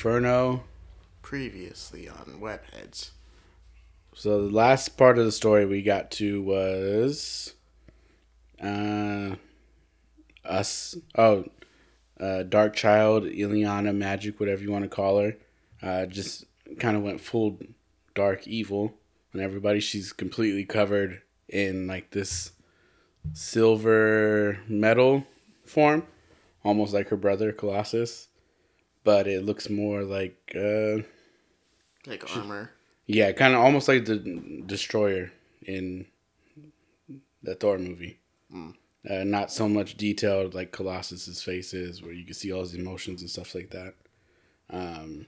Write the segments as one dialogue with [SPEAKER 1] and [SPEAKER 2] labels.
[SPEAKER 1] Inferno.
[SPEAKER 2] Previously on Webheads.
[SPEAKER 1] So the last part of the story we got to was uh us oh uh Dark Child, Illyana Magik, whatever you want to call her. Uh just kind of went full dark evil on everybody. She's completely covered in like this silver metal form, almost like her brother Colossus, but it looks more like uh
[SPEAKER 2] Like armor.
[SPEAKER 1] yeah, kind of almost like the destroyer in the Thor movie. Uh, not so much detailed like Colossus's face is, where you can see all his emotions and stuff like that. Um,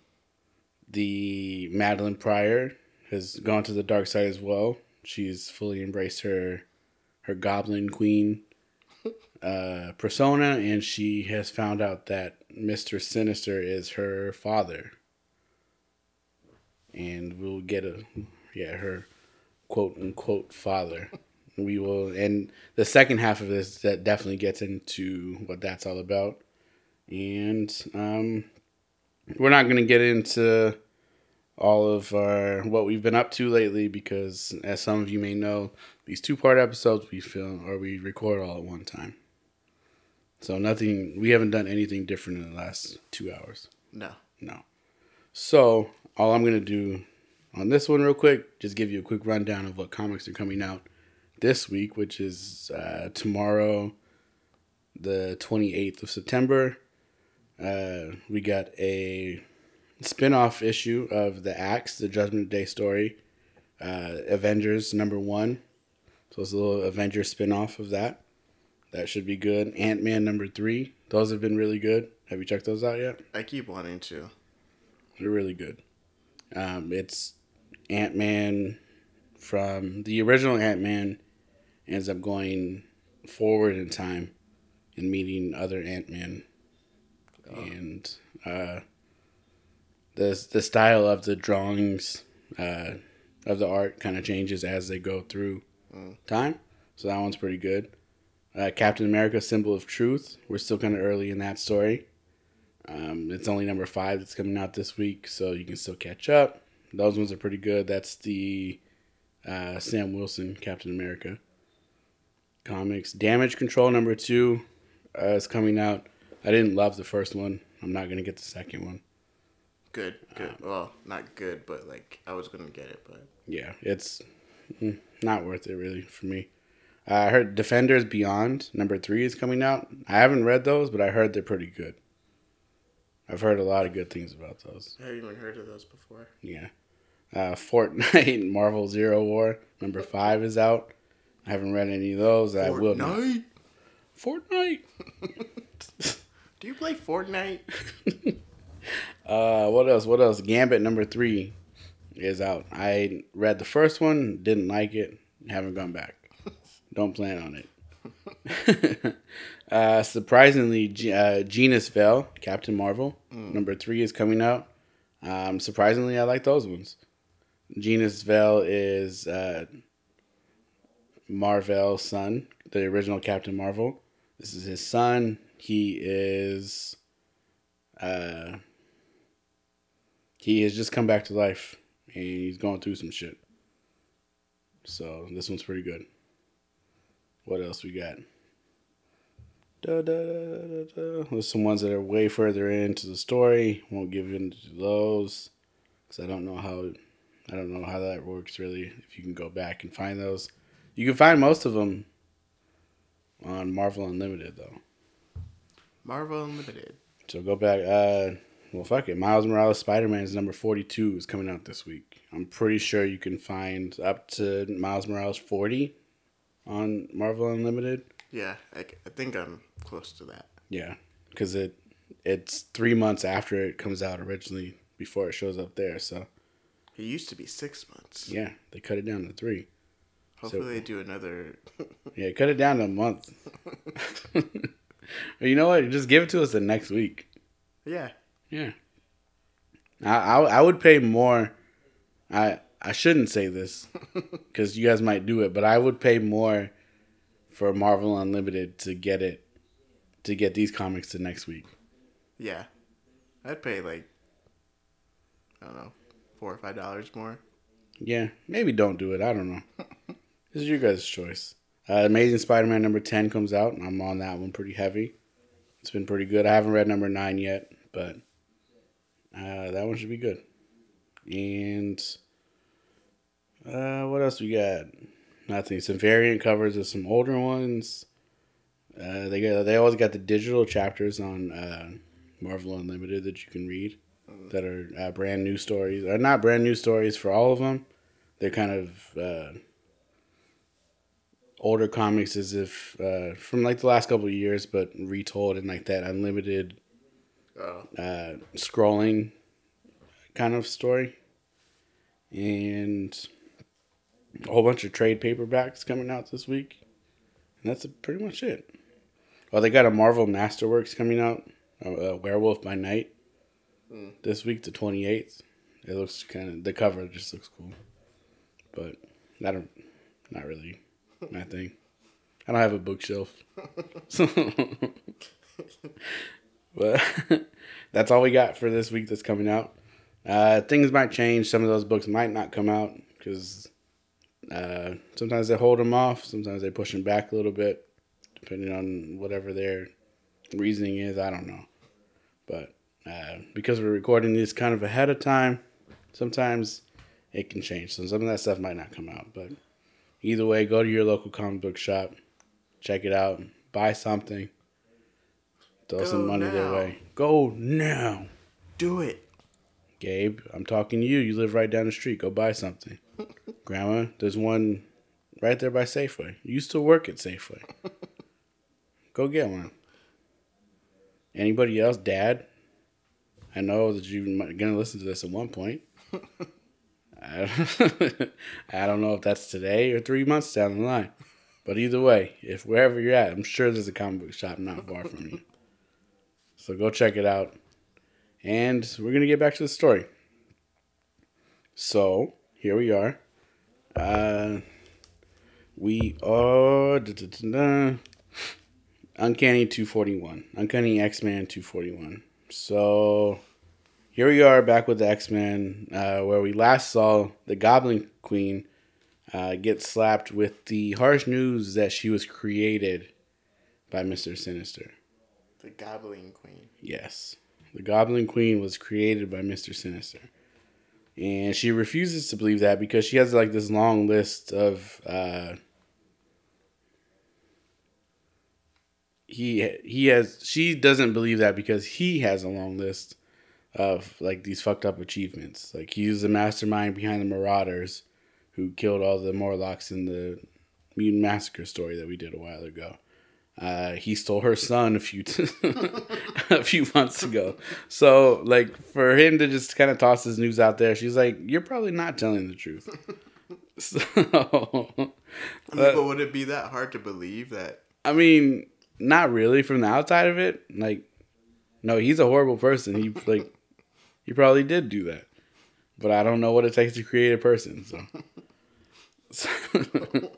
[SPEAKER 1] the Madelyne Pryor has gone to the dark side as well. She's fully embraced her her Goblin Queen uh, persona, and she has found out that Mister Sinister is her father. And we'll get a yeah her quote unquote father. We will and the second half of this that definitely gets into what that's all about. And um we're not going to get into all of our what we've been up to lately because as some of you may know these two part episodes we film or we record all at one time so nothing we haven't done anything different in the last two hours
[SPEAKER 2] No.
[SPEAKER 1] no. So, all I'm going to do on this one, real quick, just give you a quick rundown of what comics are coming out this week, which is uh, tomorrow, the 28th of September. Uh, we got a spin off issue of The Axe, the Judgment Day story, uh, Avengers number one. So, it's a little Avengers spin off of that. That should be good. Ant Man number three. Those have been really good. Have you checked those out yet?
[SPEAKER 2] I keep wanting to.
[SPEAKER 1] They're really good. Um, it's Ant Man from the original Ant Man ends up going forward in time and meeting other Ant Man, and uh, the the style of the drawings uh, of the art kind of changes as they go through time. So that one's pretty good. Uh, Captain America: Symbol of Truth. We're still kind of early in that story. Um, it's only number five that's coming out this week, so you can still catch up. Those ones are pretty good. That's the uh, Sam Wilson Captain America comics. Damage Control number two uh, is coming out. I didn't love the first one. I'm not gonna get the second one.
[SPEAKER 2] Good, good. well, not good, but like I was gonna get it, but
[SPEAKER 1] Yeah, it's mm, not worth it really for me. Uh, I heard Defenders Beyond number three is coming out. I haven't read those, but I heard they're pretty good. I've heard a lot of good things about those.
[SPEAKER 2] I haven't even heard of those before.
[SPEAKER 1] Yeah. Uh, Fortnite Marvel Zero War number five is out. I haven't read any of those. I will not.
[SPEAKER 2] Fortnite?
[SPEAKER 1] Fortnite.
[SPEAKER 2] Do you play Fortnite?
[SPEAKER 1] Uh, what else? What else? Gambit number three is out. I read the first one, didn't like it, haven't gone back. Don't plan on it. uh, surprisingly, G- uh, Genis-Vell, Captain Marvel, number three is coming out. Um, surprisingly, I like those ones. Genis-Vell is uh, Marvel's son, the original Captain Marvel. This is his son. He is. Uh, he has just come back to life and he's going through some shit. So this one's pretty good. What else we got? Da, da, da, da, da. There's some ones that are way further into the story. Won't give into those because I don't know how I don't know how that works really. If you can go back and find those, you can find most of them on Marvel Unlimited though.
[SPEAKER 2] Marvel Unlimited.
[SPEAKER 1] So go back. Uh, well, fuck it. Miles Morales Spider Man's number 42 is coming out this week. I'm pretty sure you can find up to Miles Morales 40 on Marvel Unlimited.
[SPEAKER 2] Yeah, I, I think I'm close to that.
[SPEAKER 1] Yeah, because it it's three months after it comes out originally before it shows up there. So
[SPEAKER 2] It used to be six months.
[SPEAKER 1] yeah, they cut it down to three.
[SPEAKER 2] Hopefully, they do another.
[SPEAKER 1] Yeah, cut it down to a month. you know what? Just give it to us the next week.
[SPEAKER 2] yeah,
[SPEAKER 1] Yeah. I, I I would pay more. I I shouldn't say this because you guys might do it, but I would pay more for Marvel Unlimited to get it to get these comics to next week.
[SPEAKER 2] Yeah, I'd pay like I don't know four or five dollars more.
[SPEAKER 1] Yeah, maybe don't do it. I don't know. this is your guys' choice. Uh, Amazing Spider-Man number ten comes out, and I'm on that one pretty heavy. It's been pretty good. I haven't read number nine yet, but uh, that one should be good. And uh, what else we got? Nothing. Some variant covers of some older ones. Uh, they got they always got the digital chapters on uh, Marvel Unlimited that you can read that are uh, brand new stories. Or not brand new stories for all of them. They're kind of uh, older comics as if uh, from like the last couple of years, but retold in like that unlimited
[SPEAKER 2] Oh,
[SPEAKER 1] uh, scrolling kind of story, and a whole bunch of trade paperbacks coming out this week, and that's pretty much it. Well, they got a Marvel Masterworks coming out, uh, Werewolf by Night, this week, the twenty eighth. It looks kind of the cover just looks cool, but I don't, not really my thing. I don't have a bookshelf, so. But that's all we got for this week that's coming out. Uh, things might change. Some of those books might not come out because uh, sometimes they hold them off. Sometimes they push them back a little bit, depending on whatever their reasoning is. I don't know. But uh, because we're recording this kind of ahead of time, sometimes it can change. So some of that stuff might not come out. But either way, go to your local comic book shop, check it out, buy something. Throw
[SPEAKER 2] Go
[SPEAKER 1] some money their way. Go now.
[SPEAKER 2] do it.
[SPEAKER 1] Gabe, I'm talking to you. You live right down the street. Go buy something. Grandma, there's one right there by Safeway. You used to work at Safeway. Go get one. Anybody else? Dad? I know that you're going to listen to this at one point. I I don't know if that's today or three months down the line. But either way, if wherever you're at, I'm sure there's a comic book shop not far from you. So go check it out. And we're going to get back to the story. So, here we are. Uh, we are. da, da, da. Uncanny 241. Uncanny X Men 241. So, here we are back with the X Men, uh, where we last saw the Goblin Queen uh, get slapped with the harsh news that she was created by Mr. Sinister.
[SPEAKER 2] The Goblin Queen.
[SPEAKER 1] Yes. The Goblin Queen was created by Mr. Sinister. And she refuses to believe that because she has like this long list of uh he he has she doesn't believe that because he has a long list of like these fucked up achievements. Like he's the mastermind behind the Marauders who killed all the Morlocks in the Mutant Massacre story that we did a while ago. Uh, he stole her son a few t- a few months ago. So like for him to just kind of toss his news out there, she's like, "You're probably not telling the truth." so
[SPEAKER 2] I mean, but would it be that hard to believe that?
[SPEAKER 1] I mean, not really from the outside of it. Like, no, he's a horrible person. He like he probably did do that, but I don't know what it takes to create a person. So.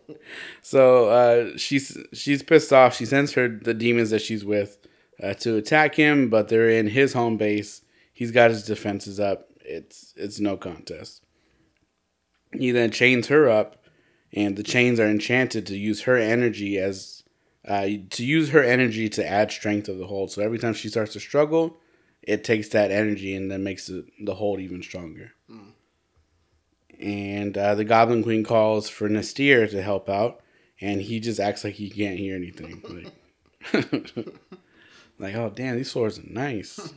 [SPEAKER 1] so uh, she's she's pissed off. She sends her the demons that she's with uh, to attack him, but they're in his home base. He's got his defenses up. It's it's no contest. He then chains her up, and the chains are enchanted to use her energy as uh, to use her energy to add strength of the hold. So every time she starts to struggle, it takes that energy and then makes the, the hold even stronger. And uh, the Goblin Queen calls for N'astirh to help out, and he just acts like he can't hear anything. Like, like oh damn, these swords are nice.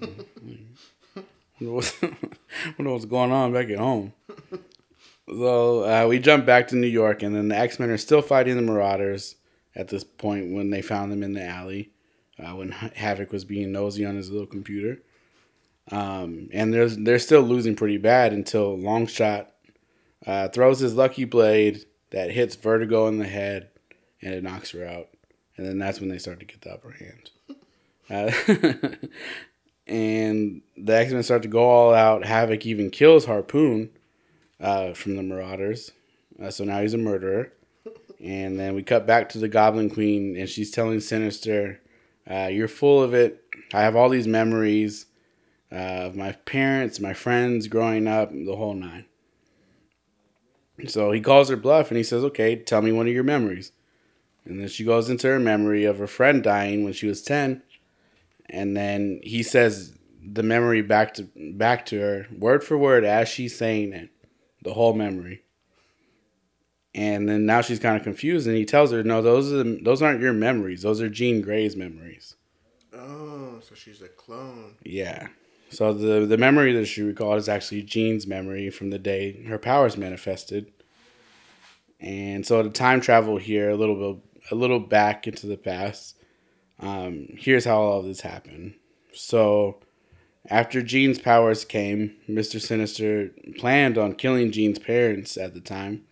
[SPEAKER 1] wonder what's, wonder what's going on back at home. So uh, we jump back to New York, and then the X Men are still fighting the Marauders at this point when they found them in the alley uh, when Havoc was being nosy on his little computer. Um, and they're, they're still losing pretty bad until Longshot uh, throws his lucky blade that hits Vertigo in the head and it knocks her out. And then that's when they start to get the upper hand. Uh, and the X Men start to go all out. Havoc even kills Harpoon uh, from the Marauders. Uh, so now he's a murderer. And then we cut back to the Goblin Queen, and she's telling Sinister Uh, you're full of it. I have all these memories uh, of my parents, my friends growing up, the whole nine. So he calls her bluff and he says, Okay, tell me one of your memories. And then she goes into her memory of her friend dying when she was 10. And then he says the memory back to back to her, word for word, as she's saying it, the whole memory. And then now she's kind of confused, and he tells her, "No, those are the, those aren't your memories. Those are Jean Grey's memories."
[SPEAKER 2] Oh, so she's a clone.
[SPEAKER 1] Yeah. So the the memory that she recalled is actually Jean's memory from the day her powers manifested. And so to time travel here a little bit a little back into the past. Um, here's how all of this happened. So after Jean's powers came, Mr. Sinister planned on killing Jean's parents at the time.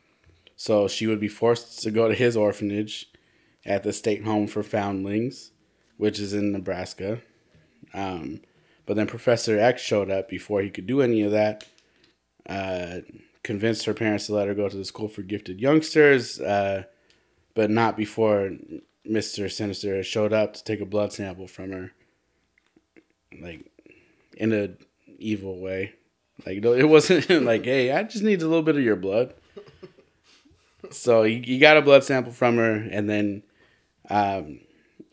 [SPEAKER 1] So she would be forced to go to his orphanage at the State Home for Foundlings, which is in Nebraska. Um, but then Professor X showed up before he could do any of that. Uh, convinced her parents to let her go to the school for gifted youngsters, uh, but not before Mister Sinister showed up to take a blood sample from her, like in a evil way. Like it wasn't like, hey, I just need a little bit of your blood. So he, he got a blood sample from her, and then um,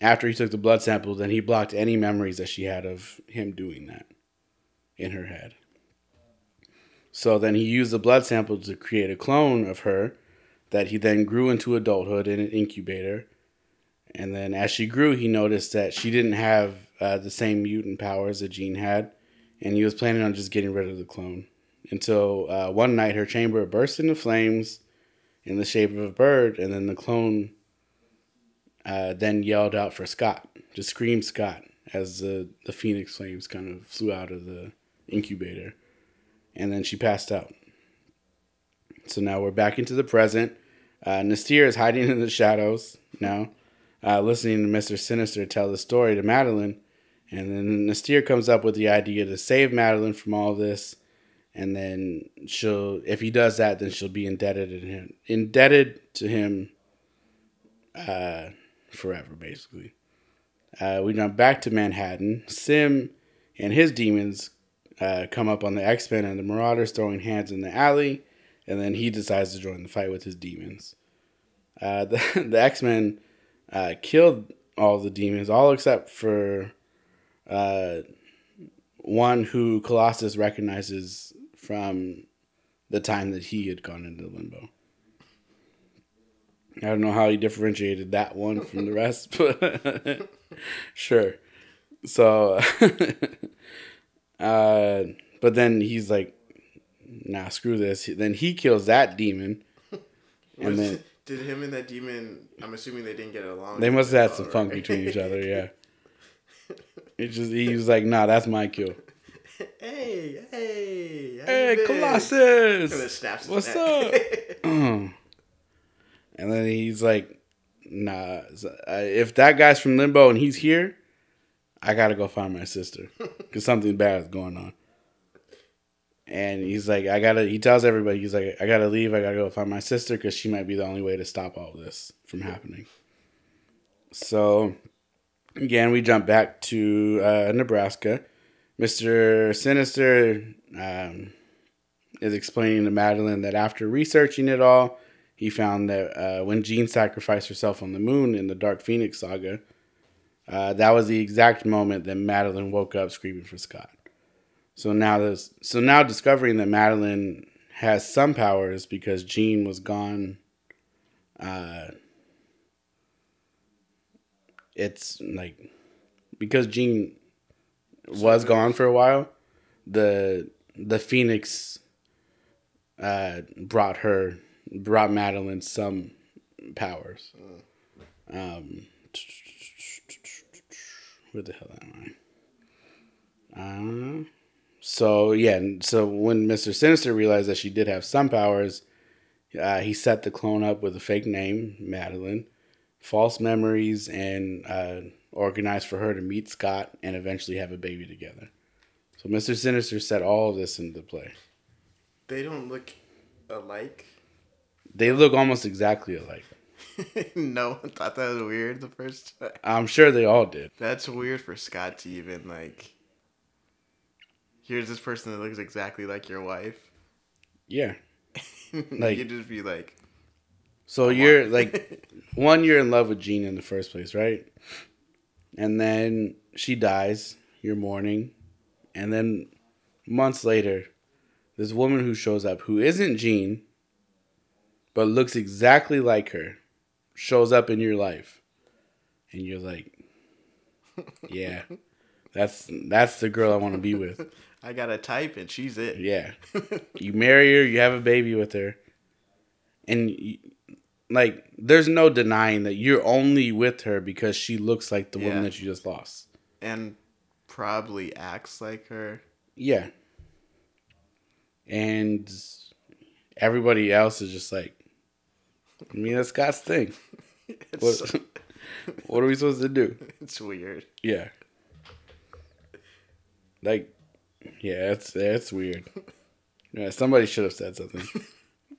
[SPEAKER 1] after he took the blood sample, then he blocked any memories that she had of him doing that in her head. So then he used the blood sample to create a clone of her that he then grew into adulthood in an incubator. And then as she grew, he noticed that she didn't have uh, the same mutant powers that Jean had, and he was planning on just getting rid of the clone. Until uh, one night, her chamber burst into flames in the shape of a bird, and then the clone uh, then yelled out for Scott, just screamed Scott as the, the phoenix flames kind of flew out of the incubator. And then she passed out. So now we're back into the present. Uh, is hiding in the shadows now, uh, listening to Mr. Sinister tell the story to Madelyne. And then N'astirh comes up with the idea to save Madelyne from all this. And then she'll, if he does that, then she'll be indebted to him, indebted to him uh, forever, basically. Uh, we jump back to Manhattan. S'ym and his demons uh, come up on the X Men and the Marauders throwing hands in the alley, and then he decides to join the fight with his demons. Uh, the the X Men uh, killed all the demons, all except for uh, one who Colossus recognizes from the time that he had gone into limbo. I don't know how he differentiated that one from the rest, but sure. So, uh, but then he's like, "Nah, screw this." Then he kills that demon, and then
[SPEAKER 2] did him and that demon? I'm assuming they didn't get along.
[SPEAKER 1] they must have had some funk between each other. Yeah. It just he was like, "Nah, that's my kill."
[SPEAKER 2] Hey, hey,
[SPEAKER 1] Hey. Colossus! What's up? and then he's like, "Nah, if that guy's from Limbo and he's here, I gotta go find my sister because something bad is going on." And he's like, "I gotta." He tells everybody, "He's like, I gotta leave. I gotta go find my sister because she might be the only way to stop all this from happening." So, again, we jump back to uh, Nebraska. Mister Sinister um, is explaining to Madelyne that after researching it all, he found that uh, when Jean sacrificed herself on the moon in the Dark Phoenix saga, uh, that was the exact moment that Madelyne woke up screaming for Scott. So now this, so now discovering that Madelyne has some powers because Jean was gone. Uh, it's like because Jean was gone for a while, the the Phoenix uh, brought her brought Madelyne some powers. Um, where the hell am I? Uh, so yeah, so when Mister Sinister realized that she did have some powers, uh, he set the clone up with a fake name, Madelyne, false memories, and uh, organized for her to meet Scott and eventually have a baby together. So Mister Sinister set all of this into play.
[SPEAKER 2] They don't look alike.
[SPEAKER 1] They look almost exactly alike.
[SPEAKER 2] no one thought that was weird the first time.
[SPEAKER 1] I'm sure they all did.
[SPEAKER 2] That's weird for Scott to even like. Here's this person that looks exactly like your wife.
[SPEAKER 1] Yeah.
[SPEAKER 2] like you just be like,
[SPEAKER 1] So you're like, one, you're in love with Jean in the first place, right? And then she dies. You're mourning, and then months later, this woman who shows up, who isn't Jean, but looks exactly like her, shows up in your life, and you're like, yeah, that's that's the girl I want to be with.
[SPEAKER 2] I got a type and she's it.
[SPEAKER 1] Yeah. you marry her, you have a baby with her. And you, like there's no denying that you're only with her because she looks like the
[SPEAKER 2] Yeah.
[SPEAKER 1] woman that you just lost.
[SPEAKER 2] And probably acts like her.
[SPEAKER 1] Yeah. And everybody else is just like I mean that's Scott's thing. What, what are we supposed to do?
[SPEAKER 2] it's weird.
[SPEAKER 1] Yeah. Like yeah, that's that's weird. Yeah, somebody should have said something.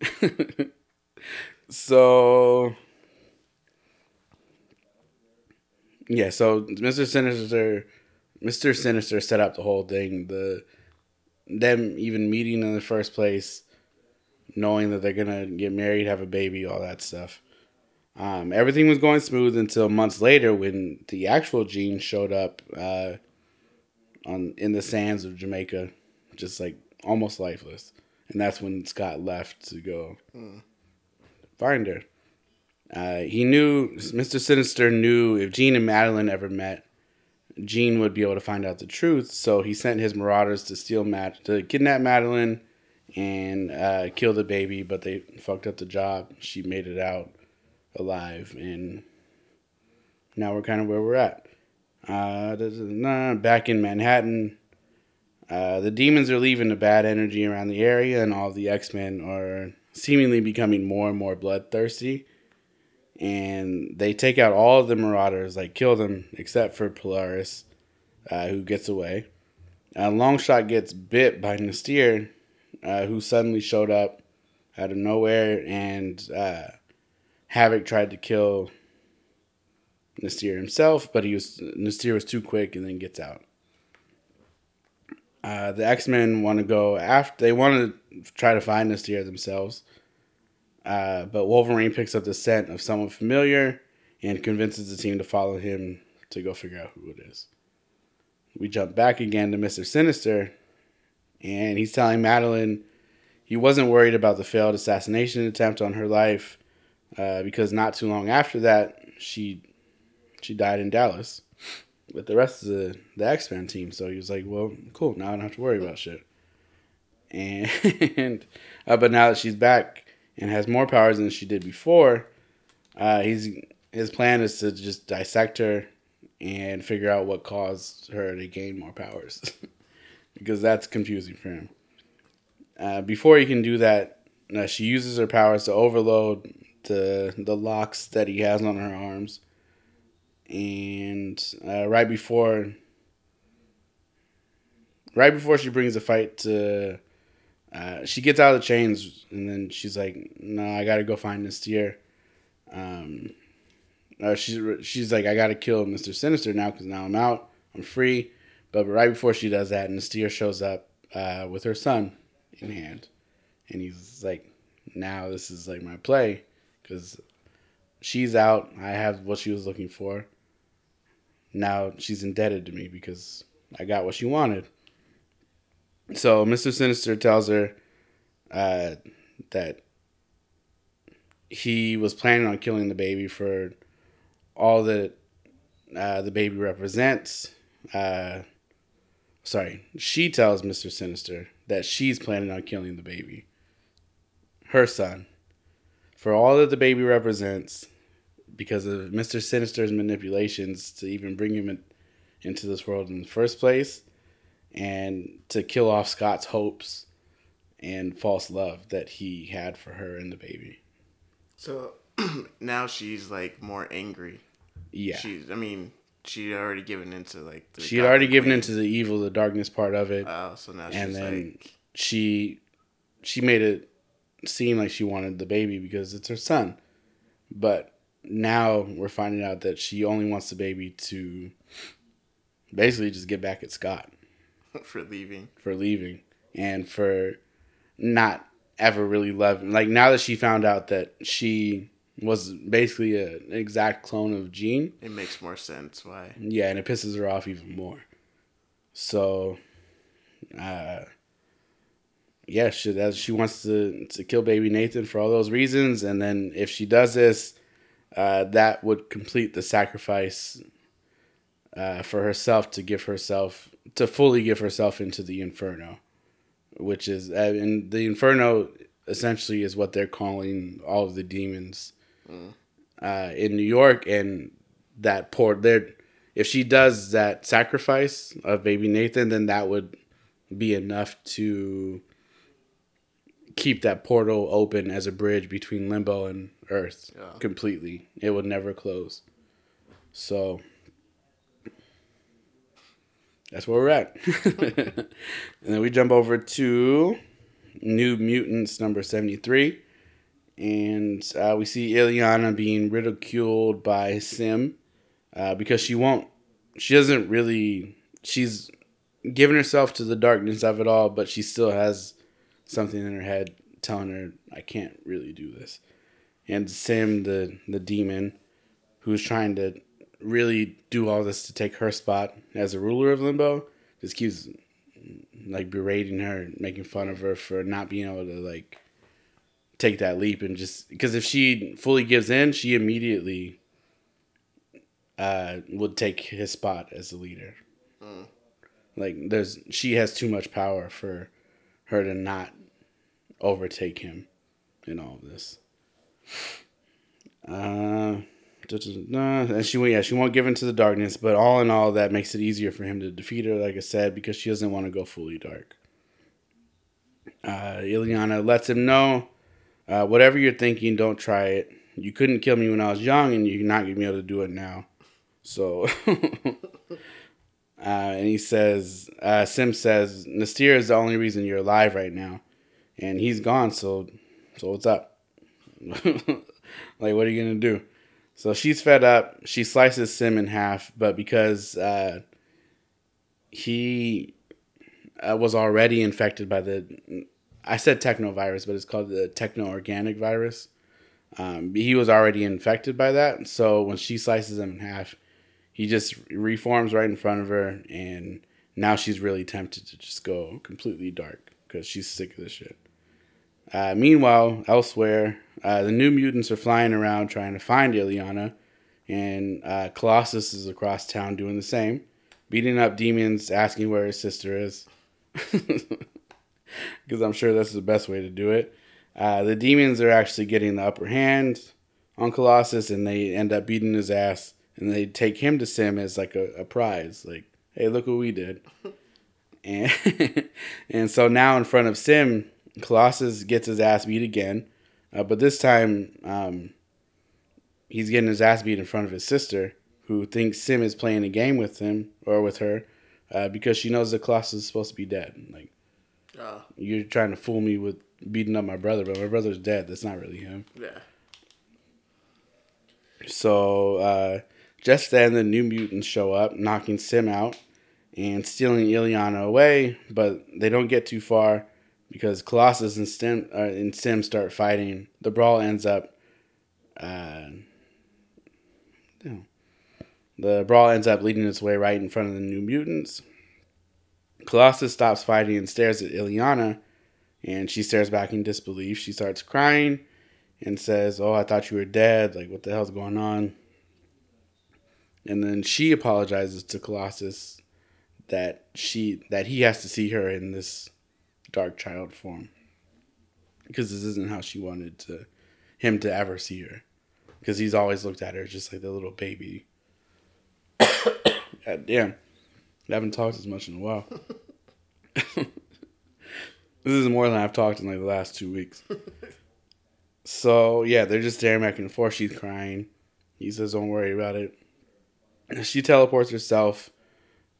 [SPEAKER 1] so Yeah, so Mr. Sinister Mr. Sinister set up the whole thing. The them even meeting in the first place, knowing that they're gonna get married, have a baby, all that stuff. Um, everything was going smooth until months later when the actual Jean showed up uh, on in the sands of Jamaica, just like almost lifeless, and that's when Scott left to go find her. Uh, he knew Mr. Sinister knew if Jean and Madelyne ever met, Jean would be able to find out the truth. So he sent his marauders to steal Mad to kidnap Madelyne and uh, kill the baby, but they fucked up the job. She made it out alive, and now we're kind of where we're at. Uh, back in Manhattan, uh, the demons are leaving the bad energy around the area, and all the X Men are seemingly becoming more and more bloodthirsty. And they take out all of the Marauders, like kill them, except for Polaris, uh, who gets away. Uh, Longshot gets bit by N'astirh, uh, who suddenly showed up out of nowhere, and uh, Havoc tried to kill N'astirh himself, but he was N'astirh was too quick and then gets out. Uh, the X Men want to go after. They want to try to find N'astirh themselves, uh, but Wolverine picks up the scent of someone familiar and convinces the team to follow him to go figure out who it is. We jump back again to Mister Sinister, and he's telling Madelyne he wasn't worried about the failed assassination attempt on her life uh, because not too long after that she she died in Dallas with the rest of the, the X Men team. So he was like, "Well, cool. Now I don't have to worry about shit." And uh, but now that she's back and has more powers than she did before, uh, he's his plan is to just dissect her and figure out what caused her to gain more powers, because that's confusing for him. Uh, before he can do that, uh, she uses her powers to overload the the locks that he has on her arms. And uh, right before right before she brings the fight to uh, she gets out of the chains and then she's like no i gotta go find this deer um, uh, she's, she's like i gotta kill mr sinister now because now i'm out. I'm free but right before she does that N'astirh shows up uh, with her son in hand and he's like now this is like my play because she's out i have what she was looking for now she's indebted to me because I got what she wanted. So Mr. Sinister tells her uh, that he was planning on killing the baby for all that uh, the baby represents. Uh, sorry, she tells Mr. Sinister that she's planning on killing the baby, her son, for all that the baby represents because of Mr. Sinister's manipulations to even bring him in, into this world in the first place and to kill off Scott's hopes and false love that he had for her and the baby.
[SPEAKER 2] So now she's like more angry.
[SPEAKER 1] Yeah.
[SPEAKER 2] She's. I mean, she had already given into like. The
[SPEAKER 1] she had already given into the evil, the darkness part of it.
[SPEAKER 2] Oh, so now she's
[SPEAKER 1] and then
[SPEAKER 2] like.
[SPEAKER 1] she she made it seem like she wanted the baby because it's her son. But now we're finding out that she only wants the baby to basically just get back at Scott
[SPEAKER 2] for leaving.
[SPEAKER 1] for leaving and for not ever really loving. Like now that she found out that she was basically a, an exact clone of Jean,
[SPEAKER 2] It makes more sense why.
[SPEAKER 1] yeah, and it pisses her off even more. So, uh, yeah, she that she wants to to kill baby Nathan for all those reasons, and then if she does this, uh, that would complete the sacrifice uh, for herself to give herself to fully give herself into the inferno, which is uh, and the inferno essentially is what they're calling all of the demons uh, in New York, and that port there. If she does that sacrifice of baby Nathan, then that would be enough to keep that portal open as a bridge between limbo and earth
[SPEAKER 2] Yeah.
[SPEAKER 1] completely. It would never close. So that's where we're at. and then we jump over to New Mutants number 73. And uh, we see Illyana being ridiculed by S'ym uh, because she won't, she doesn't really, she's given herself to the darkness of it all, but she still has something in her head telling her, I can't really do this. And S'ym, the, the demon, who's trying to really do all this to take her spot as a ruler of Limbo, just keeps like berating her, making fun of her for not being able to like take that leap and just because if she fully gives in, she immediately uh, would take his spot as the leader. Like there's she has too much power for her to not overtake him in all of this. Uh, and she yeah she won't give in to the darkness, but all in all, that makes it easier for him to defeat her. Like I said, because she doesn't want to go fully dark. Uh, Illyana lets him know, uh, whatever you're thinking, don't try it. You couldn't kill me when I was young, and you're not gonna be able to do it now. So, uh, and he says, uh, S'ym says, N'astirh is the only reason you're alive right now, and he's gone. So, so what's up? like, what are you gonna do? So she's fed up. She slices S'ym in half, but because uh, he uh, was already infected by the, I said technovirus, but it's called the techno organic virus. Um, he was already infected by that, so when she slices him in half, he just reforms right in front of her, and now she's really tempted to just go completely dark because she's sick of this shit. Uh, meanwhile, elsewhere, uh, the new mutants are flying around trying to find Illyana, and uh, Colossus is across town doing the same, beating up demons, asking where his sister is. Because I'm sure that's the best way to do it. Uh, the demons are actually getting the upper hand on Colossus, and they end up beating his ass, and they take him to S'ym as like a, a prize. Like, hey, look what we did. and and so now in front of S'ym, Colossus gets his ass beat again, uh, but this time um, he's getting his ass beat in front of his sister, who thinks S'ym is playing a game with him or with her, uh, because she knows that Colossus is supposed to be dead. Like
[SPEAKER 2] Oh,
[SPEAKER 1] you're trying to fool me with beating up my brother, but my brother's dead. That's not really him.
[SPEAKER 2] yeah.
[SPEAKER 1] So uh, just then, the new mutants show up, knocking S'ym out and stealing Illyana away. But they don't get too far because Colossus and S'ym, uh, and S'ym start fighting. The brawl ends up. Uh, no. The brawl ends up leading its way right in front of the new mutants. Colossus stops fighting and stares at Illyana, and she stares back in disbelief. She starts crying and says, "Oh, I thought you were dead. Like, what the hell's going on?" And then she apologizes to Colossus that she that he has to see her in this dark child form because this isn't how she wanted to him to ever see her because he's always looked at her just like the little baby. Uh, God damn, I haven't talked as much in a while. this is more than I've talked in like the last two weeks. So yeah, they're just staring back and forth. She's crying. He says, "Don't worry about it." She teleports herself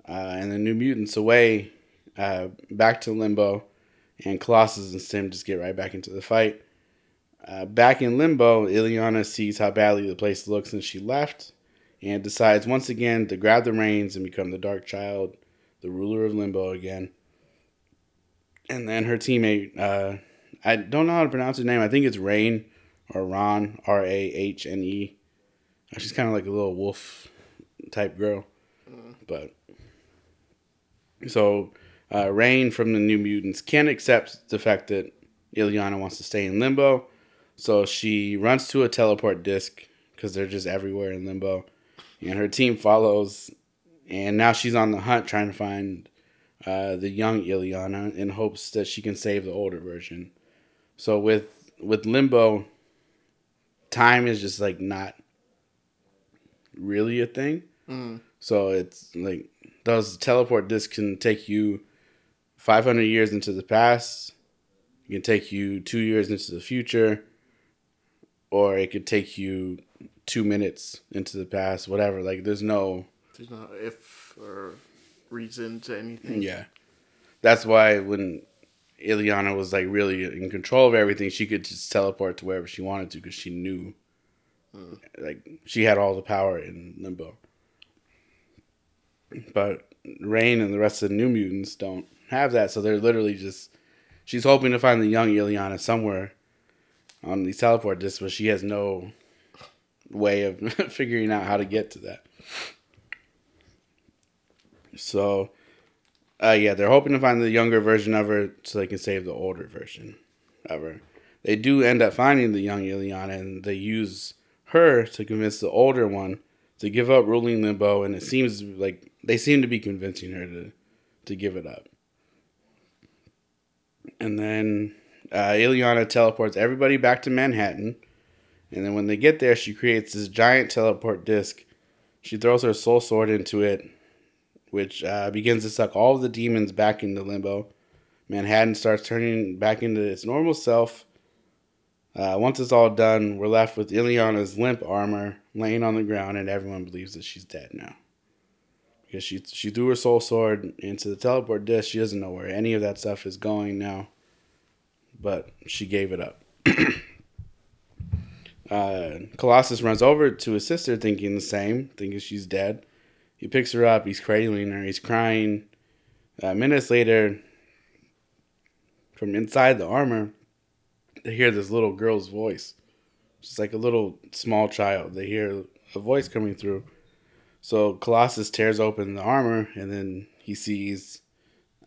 [SPEAKER 1] uh, and the New Mutants away uh, back to Limbo, and Colossus and S'ym just get right back into the fight. Uh, back in limbo, Illyana sees how badly the place looks and she left and decides once again to grab the reins and become the Dark Child, the ruler of limbo again. And then her teammate, uh, I don't know how to pronounce her name. I think it's Rain or Ron, R A H N E. She's kind of like a little wolf type girl. But so uh, Rahne from the New Mutants can't accept the fact that Illyana wants to stay in limbo. So she runs to a teleport disc because they're just everywhere in limbo. And her team follows. And now she's on the hunt trying to find uh, the young Illyana in hopes that she can save the older version. So with with limbo, time is just like not really a thing.
[SPEAKER 2] Mm.
[SPEAKER 1] So it's like those teleport discs can take you 500 years into the past. It can take you two years into the future, or it could take you two minutes into the past. Whatever. Like there's no.
[SPEAKER 2] There's no if or reason to anything.
[SPEAKER 1] Yeah, that's why when Illyana was like really in control of everything, she could just teleport to wherever she wanted to because she knew, hmm. like she had all the power in Limbo. But Rahne and the rest of the New Mutants don't have that, so they're literally just. She's hoping to find the young Illyana somewhere on these teleport discs, but she has no way of figuring out how to get to that. So, uh, yeah, they're hoping to find the younger version of her so they can save the older version of her. They do end up finding the young Illyana, and they use her to convince the older one to give up ruling limbo. And it seems like they seem to be convincing her to to give it up. And then uh, Illyana teleports everybody back to Manhattan. And then when they get there, she creates this giant teleport disc. She throws her soul sword into it, which uh, begins to suck all the demons back into limbo. Manhattan starts turning back into its normal self. Uh, once it's all done, we're left with Illyana's limp armor laying on the ground, and everyone believes that she's dead now. Because she she threw her soul sword into the teleport disc. She doesn't know where any of that stuff is going now, but she gave it up. uh, Colossus runs over to his sister, thinking the same, thinking she's dead. He picks her up. He's cradling her. He's crying. Uh, minutes later, from inside the armor, they hear this little girl's voice. She's like a little small child. They hear a voice coming through. So Colossus tears open the armor, and then he sees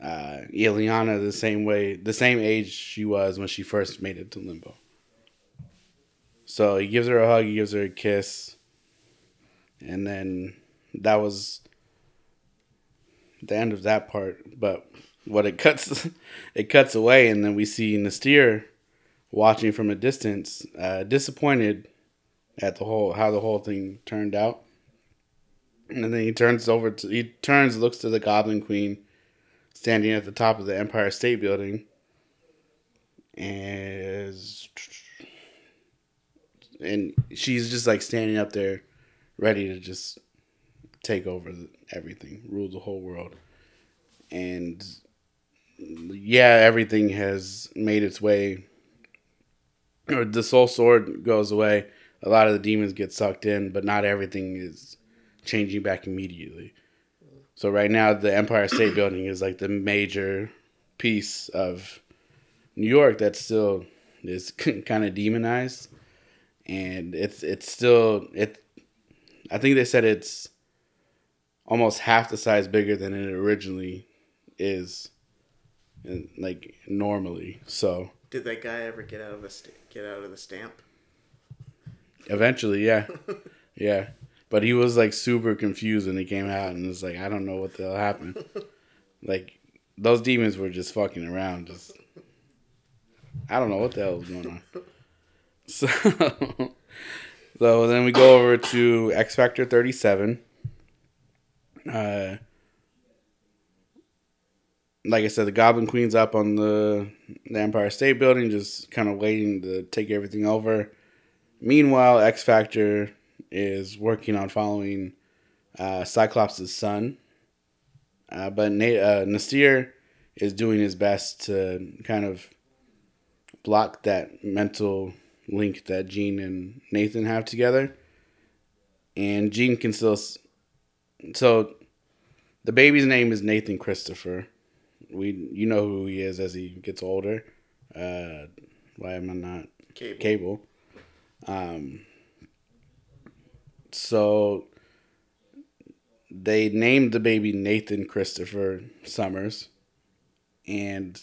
[SPEAKER 1] uh, Illyana the same way, the same age she was when she first made it to Limbo. So he gives her a hug, he gives her a kiss, and then that was the end of that part. But what it cuts, it cuts away, and then we see Nastir watching from a distance, uh, disappointed at the whole how the whole thing turned out. And then he turns over to he turns, looks to the Goblin Queen, standing at the top of the Empire State Building, and and she's just like standing up there, ready to just take over everything, rule the whole world, and yeah, everything has made its way. Or the soul sword goes away. A lot of the demons get sucked in, but not everything is changing back immediately. So right now, the Empire State Building is like the major piece of New York that still is kind of demonized, and it's it's still it. I think they said it's almost half the size bigger than it originally is, and like normally. So
[SPEAKER 2] Did that guy ever get out of the st- get out of the stamp?
[SPEAKER 1] eventually, yeah, yeah. But he was like super confused when he came out and was like, I don't know what the hell happened. like those demons were just fucking around, just I don't know what the hell was going on. So, so then we go over to X Factor 37. Uh, like I said, the Goblin Queen's up on the, the Empire State Building, just kind of waiting to take everything over. Meanwhile, X Factor is working on following uh, Cyclops' son. Uh, but Na- uh, Nasir is doing his best to kind of block that mental link that Jean and Nathan have together. And Jean can still. So, the baby's name is Nathan Christopher. We, you know who he is as he gets older. Uh, why am I not
[SPEAKER 2] Cable.
[SPEAKER 1] cable? Um, so they named the baby Nathan Christopher Summers, and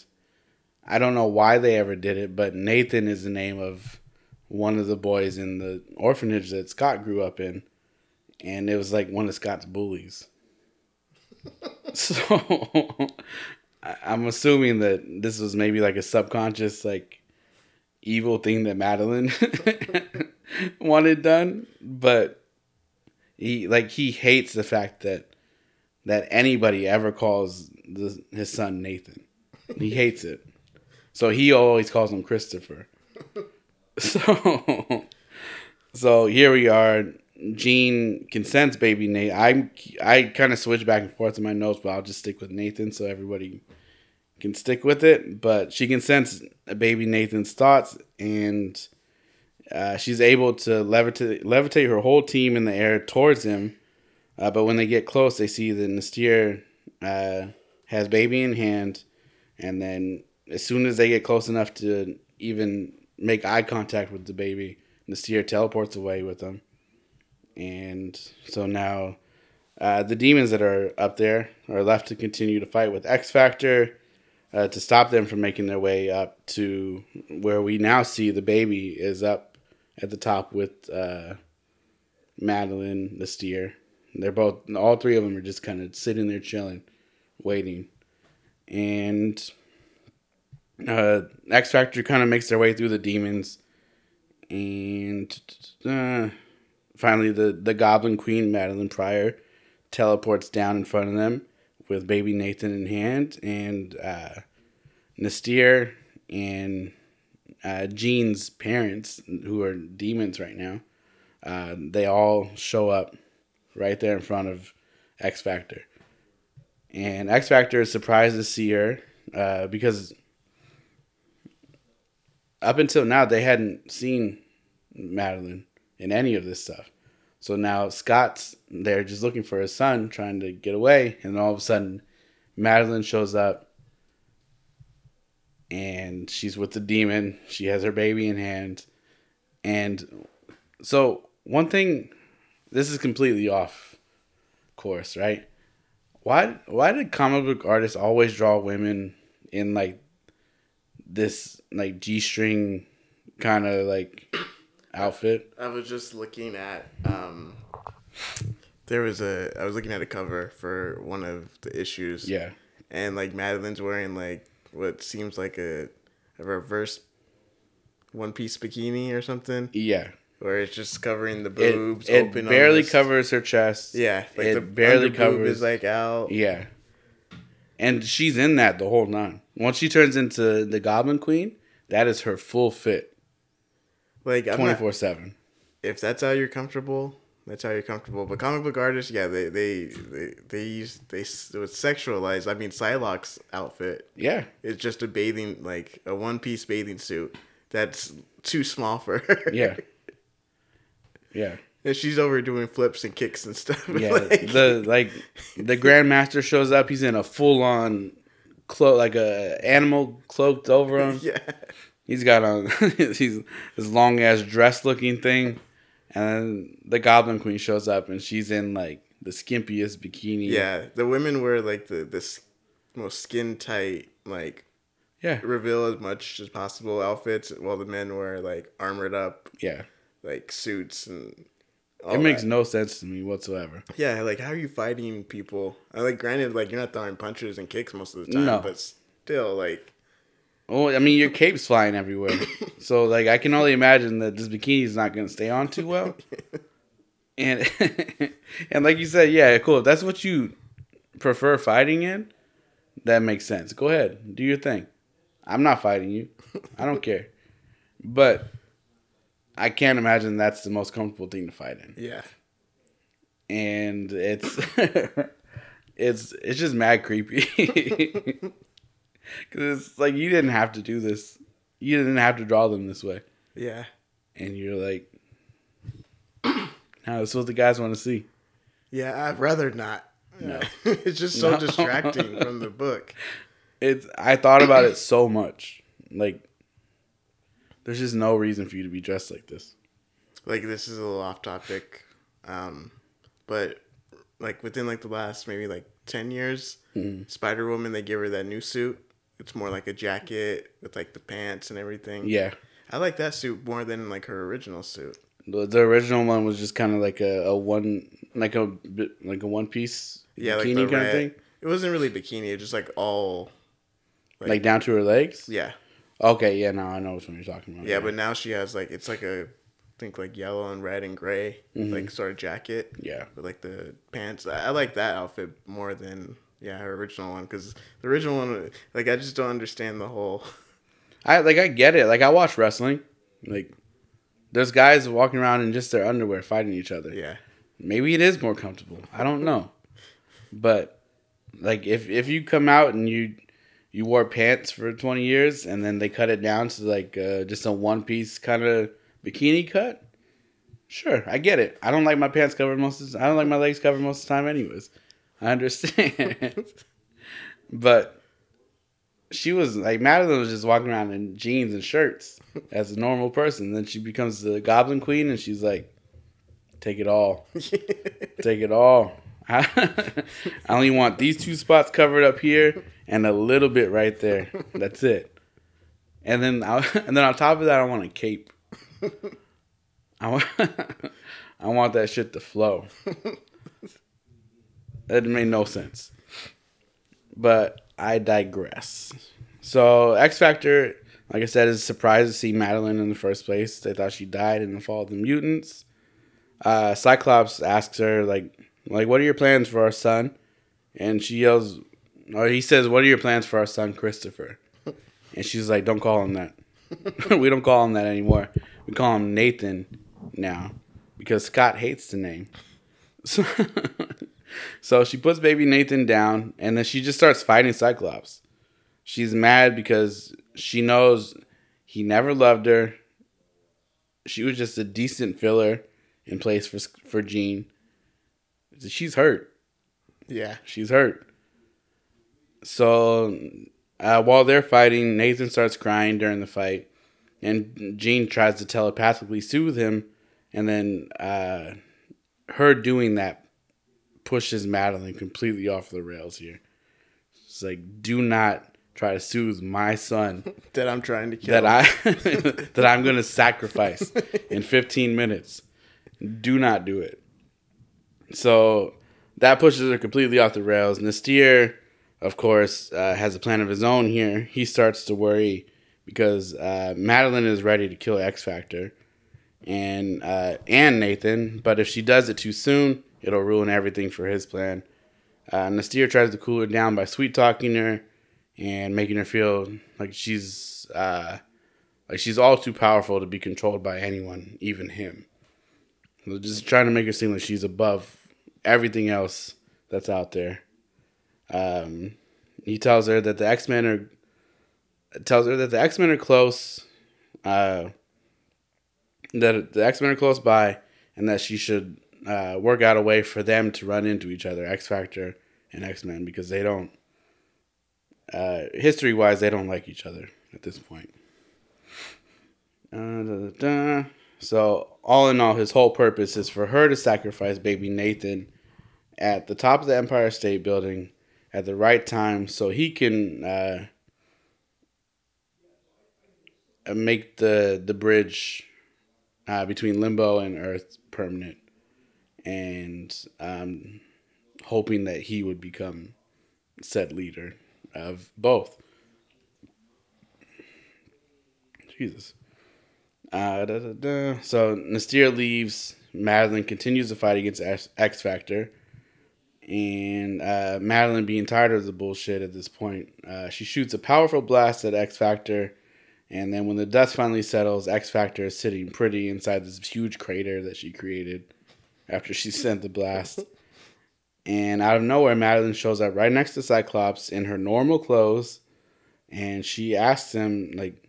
[SPEAKER 1] I don't know why they ever did it, but Nathan is the name of one of the boys in the orphanage that Scott grew up in, and it was like one of Scott's bullies. so I'm assuming that this was maybe like a subconscious like evil thing that Madelyne wanted done, but he like he hates the fact that that anybody ever calls the, his son Nathan. He hates it. So he always calls him Christopher. So so here we are. Jean consents baby Nate. I I kind of switch back and forth in my notes, but I'll just stick with Nathan so everybody can stick with it. But she consents baby Nathan's thoughts, and uh, she's able to levitate levitate her whole team in the air towards him. Uh, but when they get close, they see that N'astirh uh, has baby in hand, and then as soon as they get close enough to even make eye contact with the baby, N'astirh teleports away with them. And so now uh, the demons that are up there are left to continue to fight with X Factor uh, to stop them from making their way up to where we now see the baby is up at the top with uh, Madelyne, the steer. They're both, all three of them are just kind of sitting there chilling, waiting. And uh, X Factor kind of makes their way through the demons. And uh, finally, the, the Goblin Queen, Madelyne Pryor, teleports down in front of them with baby Nathan in hand. And uh, N'astirh and uh, Jean's parents, who are demons right now, uh, they all show up right there in front of X Factor. And X Factor is surprised to see her uh, because up until now they hadn't seen Madelyne in any of this stuff. So now Scott's there just looking for his son, trying to get away, and all of a sudden Madelyne shows up and she's with the demon. She has her baby in hand. And so one thing this is completely off course, right? Why why did comic book artists always draw women in like this like G string kind of like outfit?
[SPEAKER 2] I was just looking at um there was a I was looking at a cover for one of the issues.
[SPEAKER 1] Yeah.
[SPEAKER 2] And like Madelyne's wearing like what seems like a, a reverse one piece bikini or something.
[SPEAKER 1] Yeah.
[SPEAKER 2] Where it's just covering the boobs
[SPEAKER 1] it
[SPEAKER 2] open
[SPEAKER 1] barely
[SPEAKER 2] this-
[SPEAKER 1] covers her chest.
[SPEAKER 2] Yeah, like
[SPEAKER 1] it
[SPEAKER 2] the
[SPEAKER 1] barely covers
[SPEAKER 2] is like out.
[SPEAKER 1] Yeah. And she's in that the whole nine. Once she turns into the Goblin Queen, that is her full fit,
[SPEAKER 2] Like
[SPEAKER 1] twenty four seven.
[SPEAKER 2] if that's how you're comfortable, that's how you're comfortable. But comic book artists, yeah, they they they they use they it was sexualized. I mean, Psylocke's outfit
[SPEAKER 1] Yeah,
[SPEAKER 2] is just a bathing like a one piece bathing suit that's too small for her.
[SPEAKER 1] yeah, yeah,
[SPEAKER 2] and she's over doing flips and kicks and stuff.
[SPEAKER 1] yeah.
[SPEAKER 2] Like-
[SPEAKER 1] the like the Grandmaster shows up. He's in a full on cloak, like a animal cloaked over him.
[SPEAKER 2] yeah,
[SPEAKER 1] He's got on he's this long ass dress looking thing, and then the Goblin Queen shows up and she's in like the skimpiest bikini.
[SPEAKER 2] yeah. The women wear like the this most skin tight like
[SPEAKER 1] yeah,
[SPEAKER 2] reveal as much as possible outfits, while the men wear like armored up
[SPEAKER 1] yeah.
[SPEAKER 2] like suits and.
[SPEAKER 1] It makes
[SPEAKER 2] that.
[SPEAKER 1] no sense to me whatsoever.
[SPEAKER 2] Yeah, like how are you fighting people? I like granted, like you're not throwing punches and kicks most of the time,
[SPEAKER 1] No.
[SPEAKER 2] but still, like
[SPEAKER 1] Oh, I mean, your cape's flying everywhere. so, like, I can only imagine that this bikini is not going to stay on too well. And, and like you said, yeah, cool. If that's what you prefer fighting in, that makes sense. Go ahead, do your thing. I'm not fighting you. I don't care. But I can't imagine that's the most comfortable thing to fight in.
[SPEAKER 2] yeah,
[SPEAKER 1] And it's it's it's just mad creepy. Cause it's like you didn't have to do this. You didn't have to draw them this way.
[SPEAKER 2] yeah.
[SPEAKER 1] and you're like, "Now this is what the guys want to see."
[SPEAKER 2] Yeah, I'd rather not.
[SPEAKER 1] No.
[SPEAKER 2] it's just so
[SPEAKER 1] No.
[SPEAKER 2] distracting from the book.
[SPEAKER 1] It's I thought about it so much. Like, there's just no reason for you to be dressed like this.
[SPEAKER 2] Like this is a little off topic, um, but like within like the last maybe like ten years,
[SPEAKER 1] Mm-hmm.
[SPEAKER 2] Spider Woman they give her that new suit. It's more like a jacket with like the pants and everything.
[SPEAKER 1] Yeah,
[SPEAKER 2] I like that suit more than like her original suit.
[SPEAKER 1] the, the original one was just kind of like a, a one, like a bit- like a one piece
[SPEAKER 2] Yeah,
[SPEAKER 1] bikini
[SPEAKER 2] the
[SPEAKER 1] kind
[SPEAKER 2] red-
[SPEAKER 1] of thing,
[SPEAKER 2] It wasn't really bikini. It was just like all.
[SPEAKER 1] like, down to her legs.
[SPEAKER 2] Yeah,
[SPEAKER 1] Okay, yeah, now I know which one you're talking about.
[SPEAKER 2] yeah, but now she has like it's like a, I think like yellow and red and gray
[SPEAKER 1] Mm-hmm.
[SPEAKER 2] like sort of jacket.
[SPEAKER 1] yeah,
[SPEAKER 2] with like the pants. I, I like that outfit more than yeah her original one because the original one like I just don't understand the whole.
[SPEAKER 1] I like I get it. Like I watch wrestling, like there's guys walking around in just their underwear fighting each other.
[SPEAKER 2] Yeah,
[SPEAKER 1] Maybe it is more comfortable. I don't know. But like if if you come out and you you wore pants for 20 years and then they cut it down to like uh, just a one piece kind of bikini cut, sure, I get it. I don't like my pants covered most of the I don't like my legs covered most of the time anyways. I understand. but she was like Madelyne was just walking around in jeans and shirts as a normal person. Then she becomes the Goblin Queen and she's like, "Take it all, take it all." I only want these two spots covered up here and a little bit right there. That's it. And then, I, and then on top of that, I want a cape. I want, I want that shit to flow. That made no sense. But I digress. So X Factor, like I said, is surprised to see Madelyne in the first place. They thought she died in the Fall of the Mutants. Uh, Cyclops asks her like, like, what are your plans for our son? And she yells, or he says, "What are your plans for our son, Christopher?" And she's like, "Don't call him that. we don't call him that anymore. We call him Nathan now because Scott hates the name." So, so she puts baby Nathan down, and then she just starts fighting Cyclops. She's mad because she knows he never loved her. She was just a decent filler in place for for Jean. She's hurt.
[SPEAKER 2] yeah,
[SPEAKER 1] She's hurt. So uh, while they're fighting, Nathan starts crying during the fight, and Jean tries to telepathically soothe him, and then uh, her doing that pushes Madelyne completely off the rails here. It's like, do not try to soothe my son
[SPEAKER 2] that I'm trying to kill.
[SPEAKER 1] that I that I'm gonna sacrifice in 15 minutes. Do not do it. So that pushes her completely off the rails. N'astirh, of course, uh, has a plan of his own here. He starts to worry because uh, Madelyne is ready to kill X Factor and uh, and Nathan, but if she does it too soon, it'll ruin everything for his plan. Uh, N'astirh tries to cool her down by sweet talking her and making her feel like she's uh, like she's all too powerful to be controlled by anyone, even him. So just trying to make her seem like she's above everything else that's out there. Um, he tells her that the X Men are tells her that the X Men are close, uh, that the X Men are close by, and that she should uh, work out a way for them to run into each other, X Factor and X Men, because they don't uh, history wise, they don't like each other at this point. Uh, da, da, da. So, all in all, his whole purpose is for her to sacrifice baby Nathan at the top of the Empire State Building at the right time so he can uh, uh, make the, the bridge uh, between Limbo and Earth permanent. And um, hoping that he would become said leader of both. Jesus. Uh, da, da, da. So N'astirh leaves. Madelyne continues to fight against X Factor. And uh, Madelyne, being tired of the bullshit at this point, uh, she shoots a powerful blast at X Factor. And then when the dust finally settles, X Factor is sitting pretty inside this huge crater that she created after she sent the blast. And out of nowhere, Madelyne shows up right next to Cyclops in her normal clothes, and she asks him like,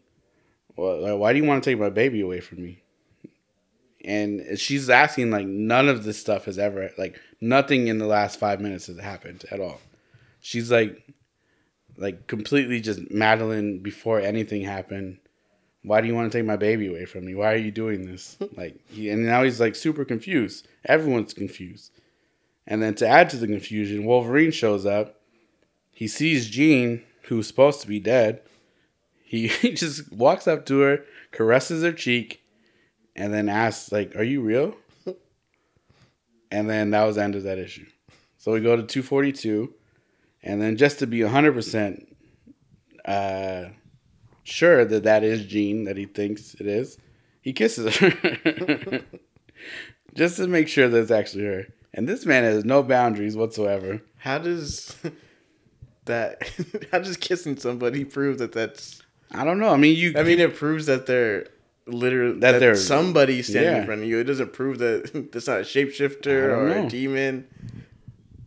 [SPEAKER 1] well, "Why do you want to take my baby away from me?" And she's asking like none of this stuff has ever like nothing in the last five minutes has happened at all. She's like like completely just Madelyne before anything happened. Why do you want to take my baby away from me? Why are you doing this? Like, he, and now he's like super confused. Everyone's confused. And then to add to the confusion, Wolverine shows up. He sees Jean, who's supposed to be dead. He, he just walks up to her, caresses her cheek, and then asks, like, are you real? and then that was the end of that issue. So we go to 242. And then just to be 100% uh, sure that that is Jean, that he thinks it is, he kisses her. just to make sure that it's actually her. And this man has no boundaries whatsoever.
[SPEAKER 2] How does that? How does kissing somebody prove that that's?
[SPEAKER 1] I don't know. I mean, you.
[SPEAKER 2] I mean, it proves that they're literally
[SPEAKER 1] That
[SPEAKER 2] that,
[SPEAKER 1] they're-
[SPEAKER 2] somebody standing
[SPEAKER 1] yeah.
[SPEAKER 2] in front of you. It doesn't prove that that's not a shapeshifter or
[SPEAKER 1] know.
[SPEAKER 2] a demon.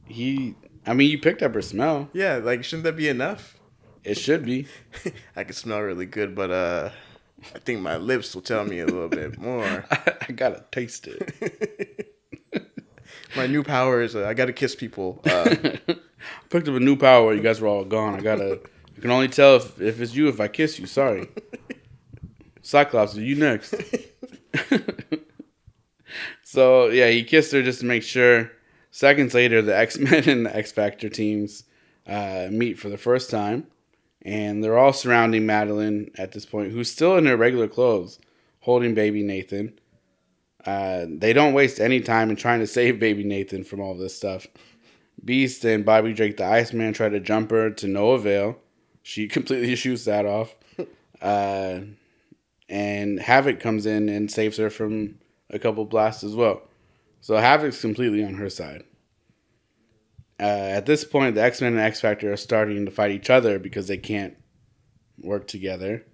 [SPEAKER 1] he. I mean, you picked up her smell.
[SPEAKER 2] Yeah, like shouldn't that be enough?
[SPEAKER 1] It should be.
[SPEAKER 2] I can smell really good, but uh, I think my lips will tell me a little bit more.
[SPEAKER 1] I gotta taste it.
[SPEAKER 2] My new power is uh, I got to kiss people. Uh,
[SPEAKER 1] picked up a new power. You guys were all gone. I gotta. I can only tell if, if it's you if I kiss you. Sorry. Cyclops, are you next? so yeah, he kissed her just to make sure. Seconds later, the X Men and the X Factor teams uh, meet for the first time, and they're all surrounding Madelyne at this point, who's still in her regular clothes, holding baby Nathan. Uh, they don't waste any time in trying to save baby Nathan from all this stuff. Beast and Bobby Drake the Iceman try to jump her to no avail. She completely shoots that off. Uh, and Havoc comes in and saves her from a couple blasts as well. So Havoc's completely on her side. Uh, at this point, the X Men and X Factor are starting to fight each other because they can't work together.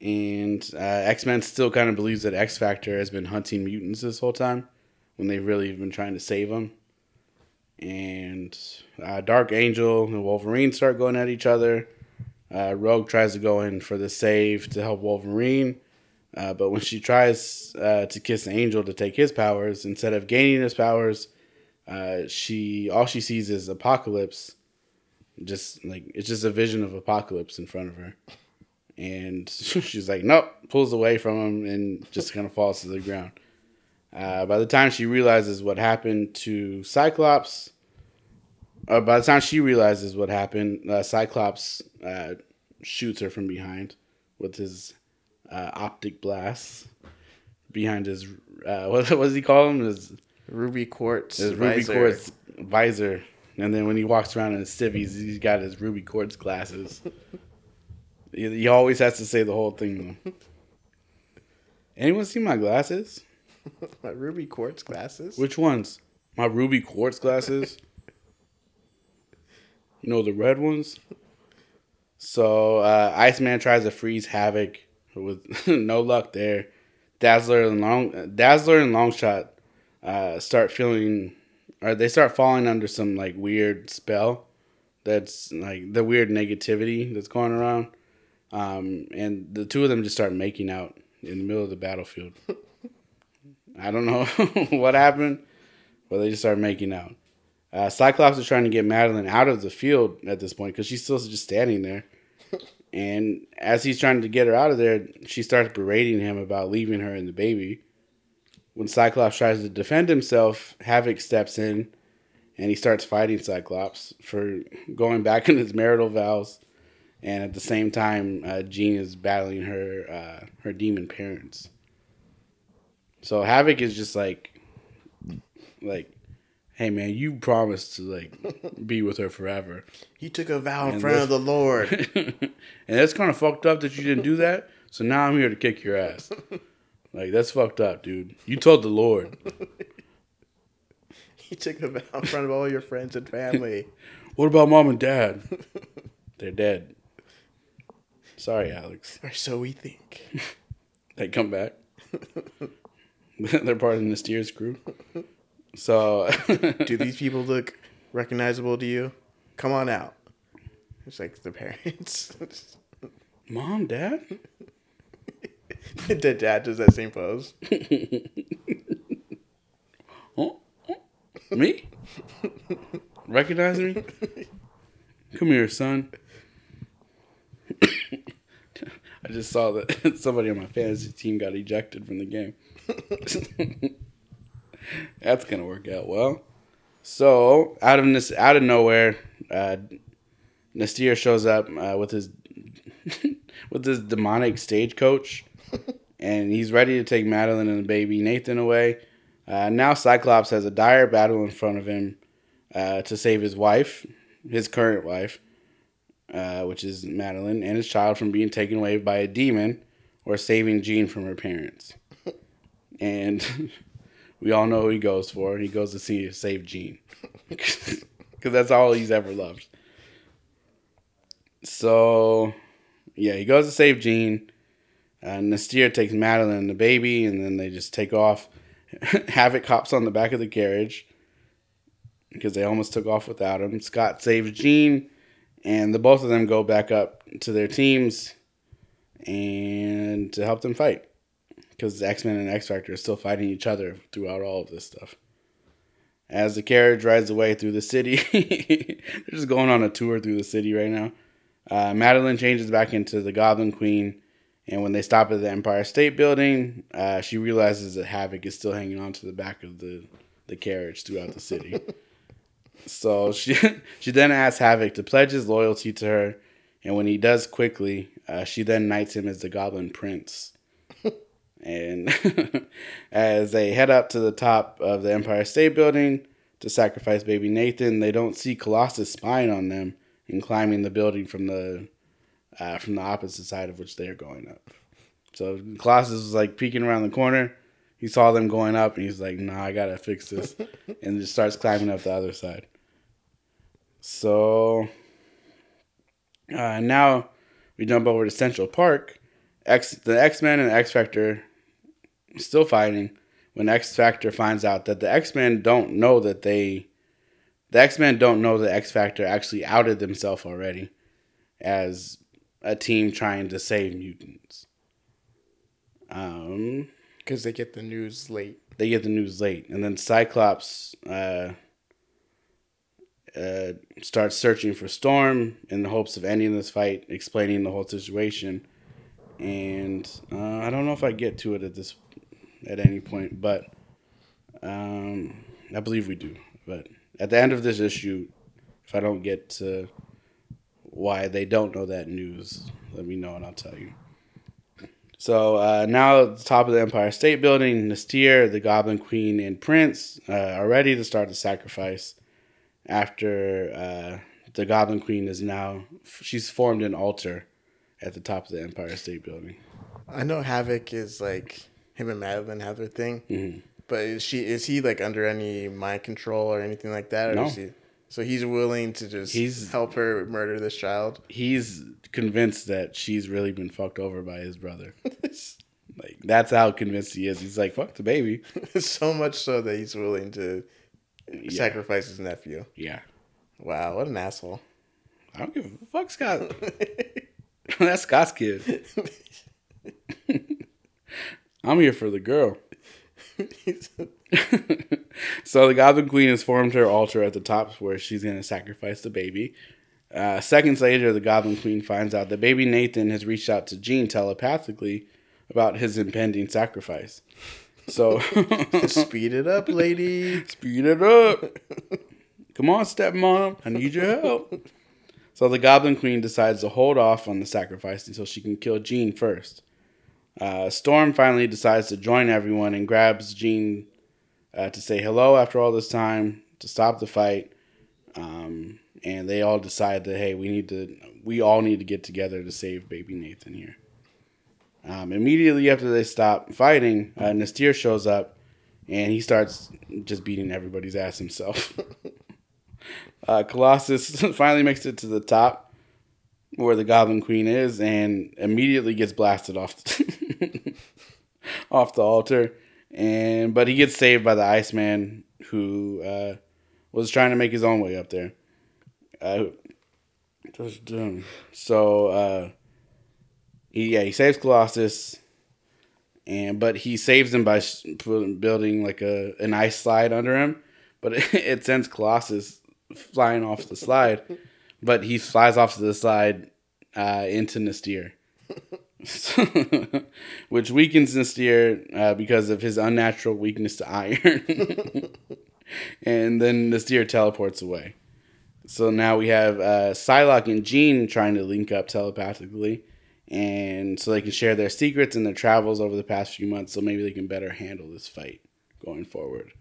[SPEAKER 1] And uh, X Men still kind of believes that X Factor has been hunting mutants this whole time when they've really been trying to save them and uh, Dark Angel and Wolverine start going at each other. Uh, Rogue tries to go in for the save to help Wolverine, uh, but when she tries uh, to kiss Angel to take his powers, instead of gaining his powers, uh, she all she sees is Apocalypse. Just like it's just a vision of Apocalypse in front of her, and she's like, nope, pulls away from him and just kind of falls to the ground. Uh, by the time she realizes what happened to Cyclops, uh, by the time she realizes what happened, uh, Cyclops uh, shoots her from behind with his uh, optic blast behind his uh, what, what does he call him? His,
[SPEAKER 2] ruby quartz.
[SPEAKER 1] his ruby
[SPEAKER 2] visor.
[SPEAKER 1] quartz visor. And then when he walks around in his civvies, he's got his ruby quartz glasses. he, he always has to say the whole thing. Though. Anyone see my glasses?
[SPEAKER 2] My ruby quartz glasses.
[SPEAKER 1] Which ones? My ruby quartz glasses. You know the red ones. So uh, Iceman tries to freeze Havoc with no luck there. Dazzler and Long Dazzler and Longshot uh, start feeling, or they start falling under some like weird spell. That's like the weird negativity that's going around, um, and the two of them just start making out in the middle of the battlefield. I don't know what happened, but they just start making out. Uh, Cyclops is trying to get Madelyne out of the field at this point because she's still just standing there. And as he's trying to get her out of there, she starts berating him about leaving her and the baby. When Cyclops tries to defend himself, Havoc steps in and he starts fighting Cyclops for going back in his marital vows. And at the same time, uh, Jean is battling her uh, her demon parents. So Havoc is just like, like, hey man, you promised to like be with her forever,
[SPEAKER 2] He took a vow in front of the Lord.
[SPEAKER 1] and that's kind of fucked up that you didn't do that. So now I'm here to kick your ass. Like that's fucked up, dude. You told the Lord.
[SPEAKER 2] he took a vow in front of all your friends and family.
[SPEAKER 1] What about mom and dad? They're dead. Sorry, Alex.
[SPEAKER 2] or so we think.
[SPEAKER 1] They come back. They're part of the Mysterious crew. So
[SPEAKER 2] Do these people look recognizable to you? Come on out. It's like the parents.
[SPEAKER 1] mom, dad,
[SPEAKER 2] the dad does that same pose.
[SPEAKER 1] Oh, oh, me? Recognize me? Come here, son. I just saw that somebody on my fantasy team got ejected from the game. That's gonna work out well. So out of this, out of nowhere, uh, N'astirh shows up uh, with his with his demonic stagecoach, and he's ready to take Madelyne and the baby Nathan away. Uh, now Cyclops has a dire battle in front of him uh, to save his wife, his current wife, uh, which is Madelyne, and his child from being taken away by a demon, or saving Jean from her parents. and we all know who he goes for. He goes to see save Jean, because that's all he's ever loved. So, yeah, he goes to save Jean. Uh, N'astirh takes Madelyne and the baby, and then they just take off. Havoc hops on the back of the carriage because they almost took off without him. Scott saves Jean, and the both of them go back up to their teams and to help them fight because X Men and X Factor are still fighting each other throughout all of this stuff. As the carriage rides away through the city, they're just going on a tour through the city right now. Uh, Madelyne changes back into the Goblin Queen, and when they stop at the Empire State Building, uh, she realizes that Havoc is still hanging on to the back of the, the carriage throughout the city. so she she then asks Havoc to pledge his loyalty to her, and when he does quickly, uh, she then knights him as the Goblin Prince. And as they head up to the top of the Empire State Building to sacrifice baby Nathan, they don't see Colossus spying on them and climbing the building from the uh, from the opposite side of which they're going up. So Colossus was like peeking around the corner. He saw them going up, and he's like, "Nah, I gotta fix this," and just starts climbing up the other side. So uh, now we jump over to Central Park. X the X Men and X Factor still fighting when X Factor finds out that the X Men don't know that they the X Men don't know that X Factor actually outed themselves already as a team trying to save mutants. Um,
[SPEAKER 2] because they get the news late.
[SPEAKER 1] They get the news late, and then Cyclops uh, uh, starts searching for Storm in the hopes of ending this fight, explaining the whole situation. And uh, I don't know if I get to it at this at any point, but um, I believe we do. But at the end of this issue, if I don't get to why they don't know that news, let me know and I'll tell you. So uh, now at the top of the Empire State Building, N'astirh, the Goblin Queen, and Prince uh, are ready to start the sacrifice. After uh, the Goblin Queen is now, she's formed an altar at the top of the Empire State Building.
[SPEAKER 2] I know Havoc is like him and Madelyne have their thing, mm-hmm. but is she is he like under any mind control or anything like that? Or no. He, so he's willing to just he's, help her murder this child.
[SPEAKER 1] He's convinced that she's really been fucked over by his brother. like that's how convinced he is. He's like, fuck the baby.
[SPEAKER 2] so much so that he's willing to yeah. sacrifice his nephew.
[SPEAKER 1] Yeah.
[SPEAKER 2] Wow, what an asshole.
[SPEAKER 1] I don't give a fuck, Scott. that's Scott's kid. I'm here for the girl. so the Goblin Queen has formed her altar at the top where she's going to sacrifice the baby. Uh, seconds later, the Goblin Queen finds out that baby Nathan has reached out to Jean telepathically about his impending sacrifice. So
[SPEAKER 2] speed it up, lady.
[SPEAKER 1] Speed it up. Come on, stepmom. I need your help. So the Goblin Queen decides to hold off on the sacrifice until she can kill Jean first. Uh, Storm finally decides to join everyone and grabs Jean uh, to say hello after all this time to stop the fight. Um, and they all decide that hey, we need to, we all need to get together to save baby Nathan here. Um, immediately after they stop fighting, uh, N'astirh shows up, and he starts just beating everybody's ass himself. uh, Colossus finally makes it to the top where the Goblin Queen is, and immediately gets blasted off off the altar. And but he gets saved by the Iceman, who uh, was trying to make his own way up there. Uh, so uh, he, yeah, he saves Colossus. and but he saves him by building like a an ice slide under him. But it, it sends Colossus flying off the slide, but he flies off to the slide uh, into N'astirh. which weakens N'astirh uh, because of his unnatural weakness to iron. and then N'astirh teleports away. So now we have uh, Psylocke and Jean trying to link up telepathically, and so they can share their secrets and their travels over the past few months. So maybe they can better handle this fight going forward.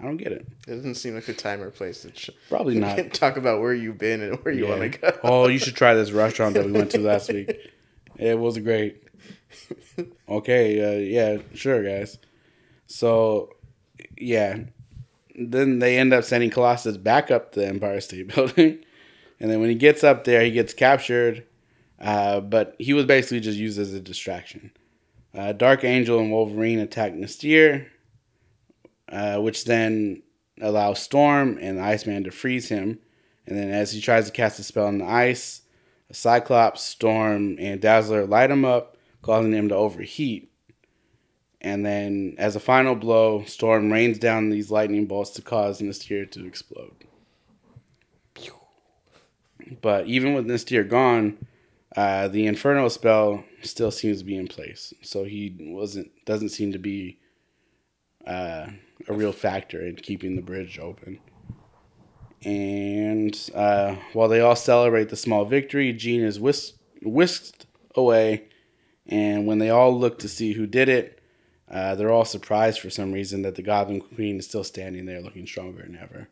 [SPEAKER 1] I don't get it.
[SPEAKER 2] It doesn't seem like a time or place to ch-
[SPEAKER 1] probably not
[SPEAKER 2] talk about where you've been and where you yeah. want to go.
[SPEAKER 1] oh, you should try this restaurant that we went to last week. It was great. Okay, uh, yeah, sure, guys. So, yeah, then they end up sending Colossus back up the Empire State Building, and then when he gets up there, he gets captured. Uh, but he was basically just used as a distraction. Uh, Dark Angel and Wolverine attack N'astirh, uh, which then allows Storm and Iceman to freeze him. And then as he tries to cast a spell on the ice, Cyclops, Storm, and Dazzler light him up, causing him to overheat. And then, as a final blow, Storm rains down these lightning bolts to cause N'astirh to explode. But even with N'astirh gone, uh, the Inferno spell still seems to be in place. So he wasn't doesn't seem to be uh, a real factor in keeping the bridge open. And uh, while they all celebrate the small victory, Jean is whisked, whisked away. And when they all look to see who did it, uh, they're all surprised for some reason that the Goblin Queen is still standing there looking stronger than ever.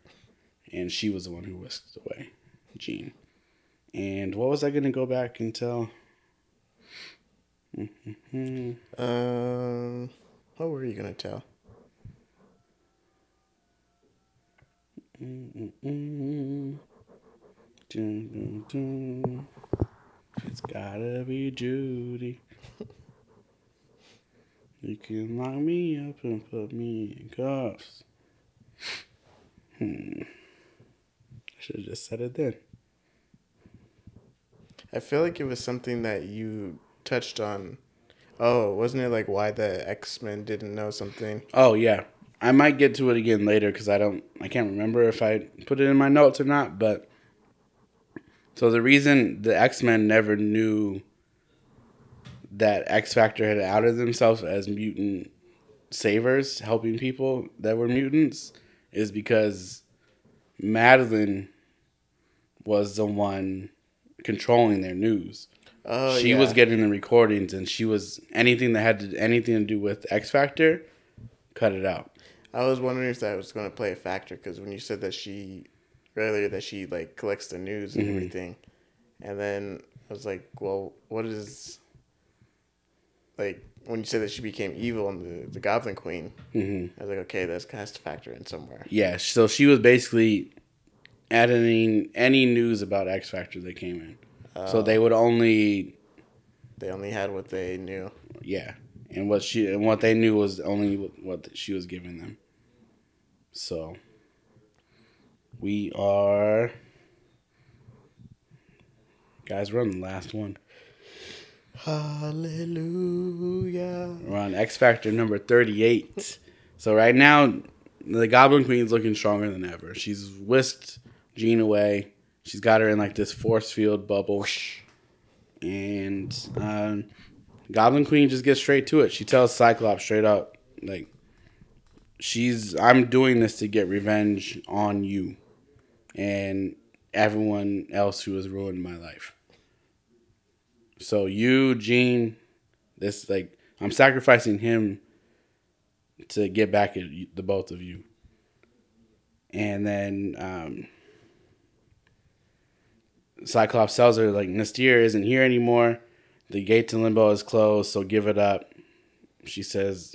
[SPEAKER 1] And she was the one who whisked away Jean. And what was I going to go back and tell?
[SPEAKER 2] Mm-hmm. Um, what were you going to tell?
[SPEAKER 1] It's gotta be Judy. you can lock me up and put me in cuffs. Hmm. I should have just said it then.
[SPEAKER 2] I feel like it was something that you touched on. Oh, wasn't it like why the X Men didn't know something?
[SPEAKER 1] Oh yeah, I might get to it again later because I don't, I can't remember if I put it in my notes or not. But so the reason the X Men never knew that X Factor had outed themselves as mutant savers, helping people that were mutants, is because Madelyne was the one controlling their news. Oh, she yeah. was getting the recordings, and she was anything that had to, anything to do with X Factor, cut it out.
[SPEAKER 2] I was wondering if that was going to play a factor because when you said that she earlier that she like collects the news and mm-hmm. everything, and then I was like, well, what is like when you said that she became evil and the, the Goblin Queen? Mm-hmm. I was like, okay, that's has to factor in somewhere.
[SPEAKER 1] Yeah, so she was basically editing any news about X Factor that came in. so they would only.
[SPEAKER 2] They only had what they knew.
[SPEAKER 1] Yeah, and what she and what they knew was only what she was giving them. So we are guys, we're on the last one.
[SPEAKER 2] Hallelujah.
[SPEAKER 1] We're on X Factor number 38. so right now the Goblin Queen's looking stronger than ever. She's whisked Jean away. She's got her in like this force field bubble. And um, Goblin Queen just gets straight to it. She tells Cyclops straight up, like, she's I'm doing this to get revenge on you and everyone else who has ruined my life. So you, Jean, this like I'm sacrificing him to get back at the both of you. And then um, Cyclops tells her like N'astirh isn't here anymore. The gate to limbo is closed, so give it up. She says,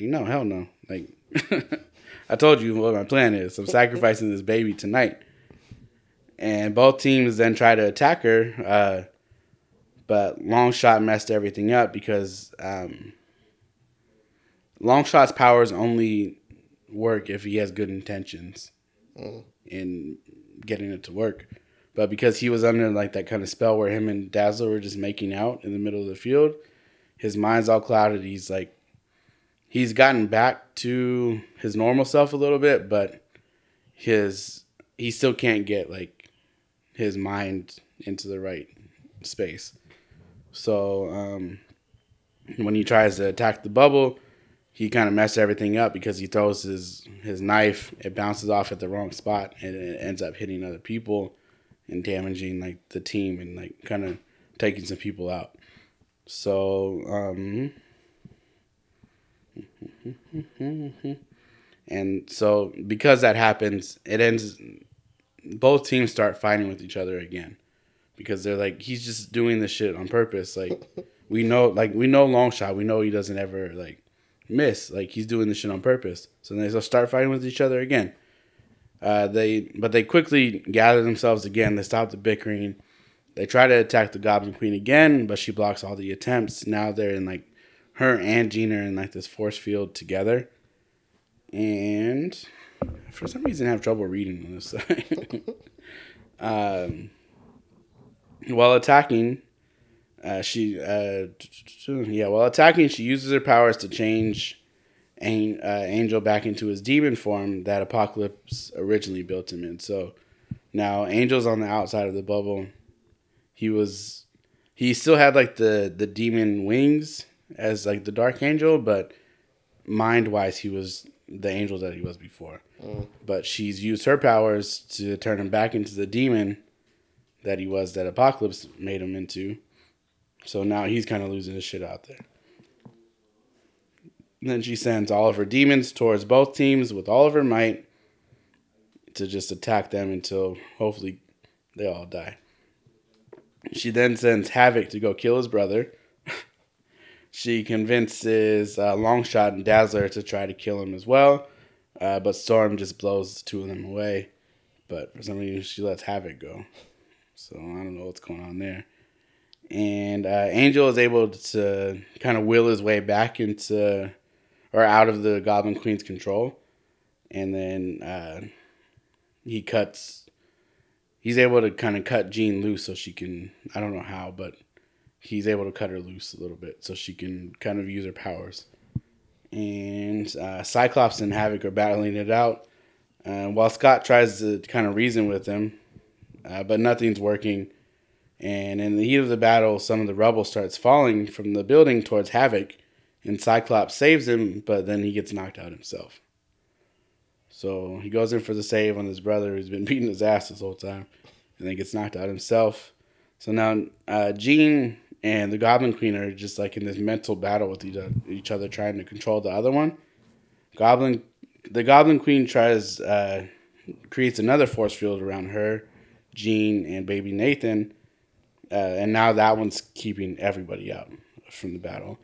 [SPEAKER 1] no, hell no. Like I told you what my plan is. I'm sacrificing this baby tonight. And both teams then try to attack her, uh, but Longshot messed everything up because um, Longshot's powers only work if he has good intentions mm. in getting it to work. But because he was under like that kind of spell where him and Dazzler were just making out in the middle of the field, his mind's all clouded. He's like, he's gotten back to his normal self a little bit, but his he still can't get like his mind into the right space. So um, when he tries to attack the bubble, he kind of messes everything up because he throws his his knife. It bounces off at the wrong spot and it ends up hitting other people and damaging like the team and like kind of taking some people out. So um, and so because that happens, it ends. Both teams start fighting with each other again because they're like he's just doing this shit on purpose. Like we know, like we know Longshot. We know he doesn't ever like miss. Like he's doing this shit on purpose. So they start fighting with each other again. Uh, they but they quickly gather themselves again. They stop the bickering. They try to attack the Goblin Queen again, but she blocks all the attempts. Now they're in like her and Jean are in like this force field together, and for some reason I have trouble reading on this um, while attacking, uh, she uh, yeah, while attacking, she uses her powers to change An- uh, Angel back into his demon form that Apocalypse originally built him in. So now Angel's on the outside of the bubble. He was he still had like the the demon wings as like the Dark Angel, but mind wise, he was the angel that he was before. Mm. But she's used her powers to turn him back into the demon that he was that Apocalypse made him into. So now he's kind of losing his shit out there. Then she sends all of her demons towards both teams with all of her might to just attack them until hopefully they all die. She then sends Havoc to go kill his brother. she convinces uh, Longshot and Dazzler to try to kill him as well, uh, but Storm just blows the two of them away. But for some reason, she lets Havoc go. So I don't know what's going on there and uh, Angel is able to kind of will his way back into or out of the Goblin Queen's control, and then uh, he cuts. He's able to kind of cut Jean loose so she can. I don't know how, but he's able to cut her loose a little bit so she can kind of use her powers. And uh, Cyclops and Havoc are battling it out. Uh, while Scott tries to kind of reason with him, uh, but nothing's working and in the heat of the battle, some of the rubble starts falling from the building towards Havoc, and Cyclops saves him, but then he gets knocked out himself. So he goes in for the save on his brother who's been beating his ass this whole time, and then gets knocked out himself. So now uh, Jean and the Goblin Queen are just like in this mental battle with each other, trying to control the other one. Goblin, the Goblin Queen tries uh, creates another force field around her, Jean, and baby Nathan uh, and now that one's keeping everybody out from the battle.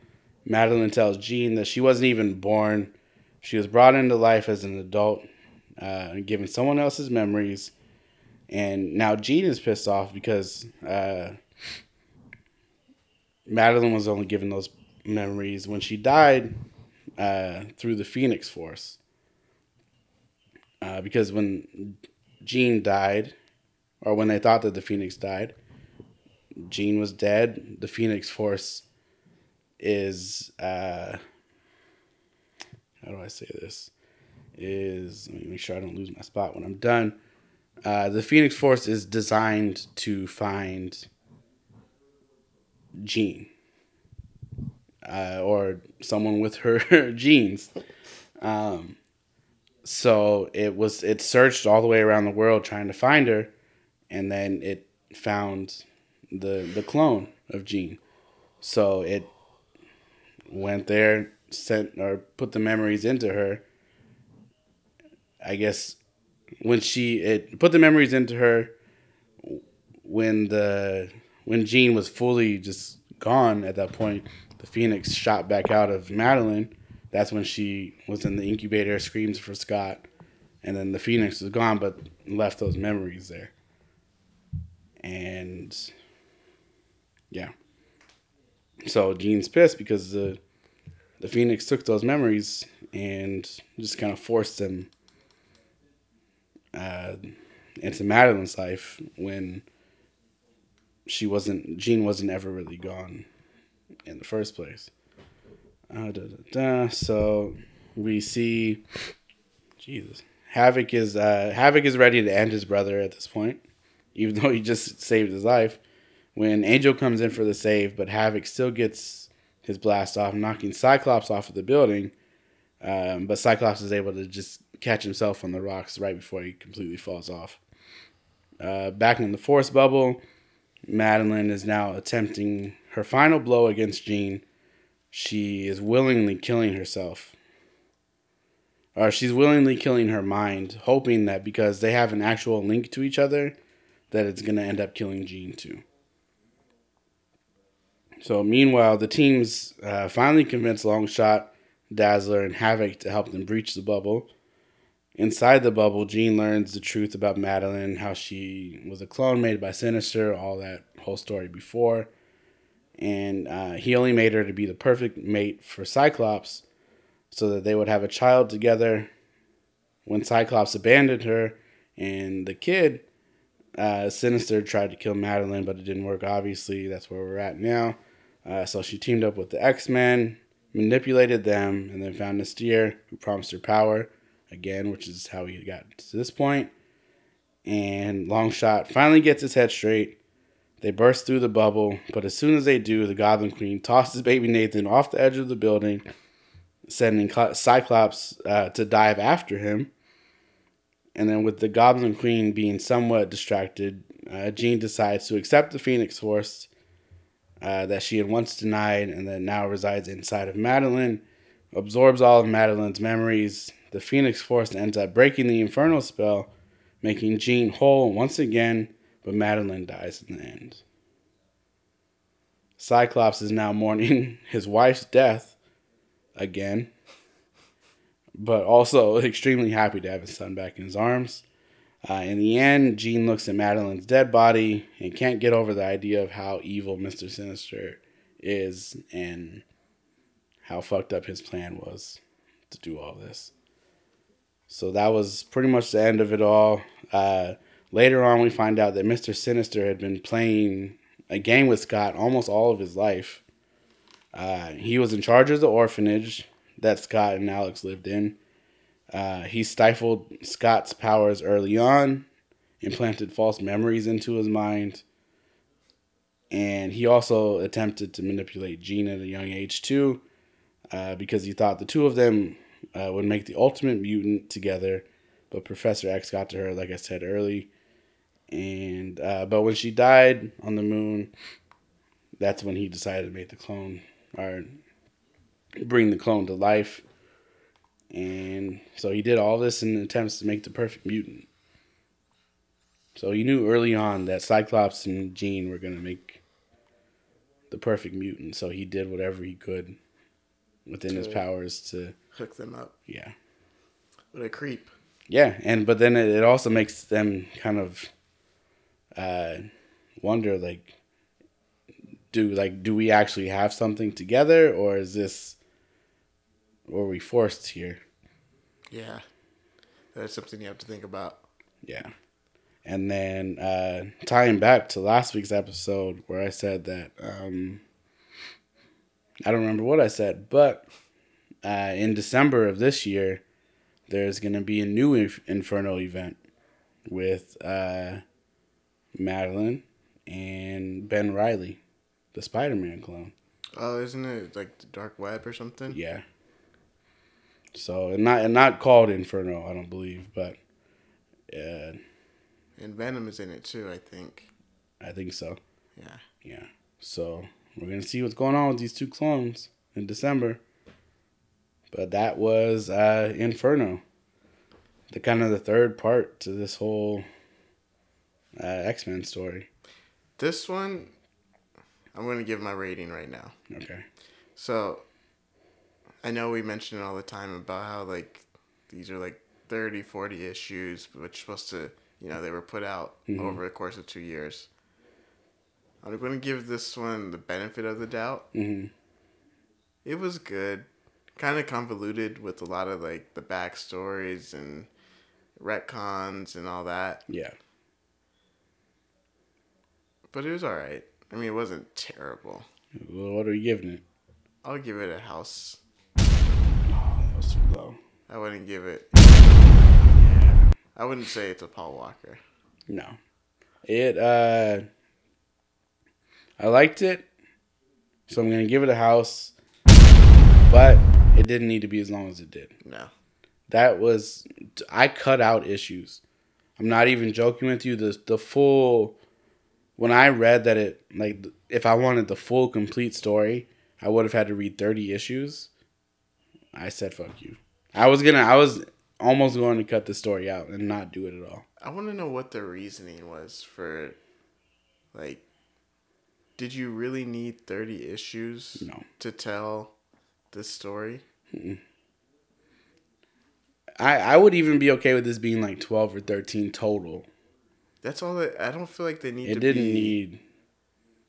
[SPEAKER 1] Madelyne tells Jean that she wasn't even born. She was brought into life as an adult, uh, given someone else's memories. And now Jean is pissed off because uh, Madelyne was only given those memories when she died uh, through the Phoenix Force. Uh, because when Jean died, or when they thought that the Phoenix died, Jean was dead, the Phoenix Force is uh how do I say this? Is let me make sure I don't lose my spot when I'm done. Uh, the Phoenix Force is designed to find Jean. Uh, or someone with her genes. Um, so it was it searched all the way around the world trying to find her, and then it found the the clone of Jean. So it went there, sent or put the memories into her. I guess when she it put the memories into her when the when Jean was fully just gone at that point, the Phoenix shot back out of Madelyne. That's when she was in the incubator, screams for Scott, and then the Phoenix was gone, but left those memories there. And yeah. So Jean's pissed because the the Phoenix took those memories and just kind of forced them uh, into Madelyne's life when she wasn't Jean wasn't ever really gone in the first place. Uh, da, da, da. So we see, Jesus, Havoc is uh, Havoc is ready to end his brother at this point, even though he just saved his life. When Angel comes in for the save, but Havoc still gets his blast off, knocking Cyclops off of the building. Um, but Cyclops is able to just catch himself on the rocks right before he completely falls off. Uh, back in the Force bubble, Madelyne is now attempting her final blow against Jean. She is willingly killing herself. Or she's willingly killing her mind, hoping that because they have an actual link to each other, that it's going to end up killing Jean too. So, meanwhile, the teams uh, finally convince Longshot, Dazzler, and Havoc to help them breach the bubble. Inside the bubble, Jean learns the truth about Madelyne, how she was a clone made by Sinister, all that whole story before. And uh, he only made her to be the perfect mate for Cyclops so that they would have a child together. When Cyclops abandoned her and the kid, uh, Sinister tried to kill Madelyne, but it didn't work, obviously. That's where we're at now. Uh, so she teamed up with the X Men, manipulated them, and then found N'astirh, who promised her power again, which is how he got to this point. And Longshot finally gets his head straight. They burst through the bubble, but as soon as they do, the Goblin Queen tosses baby Nathan off the edge of the building, sending Cyclops uh, to dive after him. And then, with the Goblin Queen being somewhat distracted, uh, Jean decides to accept the Phoenix Force uh, that she had once denied and that now resides inside of Madelyne, absorbs all of Madelyne's memories. The Phoenix Force ends up breaking the Infernal spell, making Jean whole once again, but Madelyne dies in the end. Cyclops is now mourning his wife's death again, but also extremely happy to have his son back in his arms. Uh, in the end, Jean looks at Madelyne's dead body and can't get over the idea of how evil Mr. Sinister is and how fucked up his plan was to do all this. So that was pretty much the end of it all. Uh, later on, we find out that Mr. Sinister had been playing a game with Scott almost all of his life. Uh, he was in charge of the orphanage that Scott and Alex lived in. Uh, he stifled Scott's powers early on, implanted false memories into his mind, and he also attempted to manipulate Jean at a young age too, uh, because he thought the two of them uh, would make the ultimate mutant together. But Professor X got to her, like I said early, and uh, but when she died on the moon, that's when he decided to make the clone or bring the clone to life and so he did all this in attempts to make the perfect mutant. So he knew early on that Cyclops and Jean were going to make the perfect mutant. So he did whatever he could within his powers to
[SPEAKER 2] hook them up.
[SPEAKER 1] Yeah.
[SPEAKER 2] What a creep.
[SPEAKER 1] Yeah, and but then it, also makes them kind of uh, wonder like do like do we actually have something together or is this were we forced here?
[SPEAKER 2] Yeah, that's something you have to think about.
[SPEAKER 1] Yeah, and then uh, tying back to last week's episode where I said that um, I don't remember what I said, but uh, in December of this year, there's going to be a new Inf- Inferno event with uh, Madelyne and Ben Reilly, the Spider Man clone.
[SPEAKER 2] Oh, isn't it like the Dark Web or something?
[SPEAKER 1] Yeah. So and not and not called Inferno, I don't believe, but
[SPEAKER 2] uh, and Venom is in it too, I think.
[SPEAKER 1] I think so.
[SPEAKER 2] Yeah.
[SPEAKER 1] Yeah. So we're gonna see what's going on with these two clones in December. But that was uh, Inferno, the kind of the third part to this whole uh, X Men story.
[SPEAKER 2] This one, I'm gonna give my rating right now.
[SPEAKER 1] Okay.
[SPEAKER 2] So I know we mention it all the time about how like these are like 30, 40 issues, which supposed to, you know, they were put out mm-hmm. over the course of two years. I'm going to give this one the benefit of the doubt.
[SPEAKER 1] Mm-hmm.
[SPEAKER 2] It was good, kind of convoluted with a lot of like the backstories and retcons and all that.
[SPEAKER 1] Yeah.
[SPEAKER 2] But it was all right. I mean, it wasn't terrible.
[SPEAKER 1] Well, what are you giving it?
[SPEAKER 2] I'll give it a house. That was too low. I wouldn't give it. Yeah. I wouldn't say it's a Paul Walker.
[SPEAKER 1] No. It uh I liked it. So I'm gonna give it a house. But it didn't need to be as long as it did. No. That was I cut out issues. I'm not even joking with you. The the full when I read that it like if I wanted the full complete story, I would have had to read 30 issues. I said fuck you. I was to I was almost going to cut the story out and not do it at all.
[SPEAKER 2] I want to know what the reasoning was for like did you really need 30 issues no. to tell this story? Mm-mm.
[SPEAKER 1] I I would even be okay with this being like 12 or 13 total.
[SPEAKER 2] That's all that I don't feel like they need it didn't be, need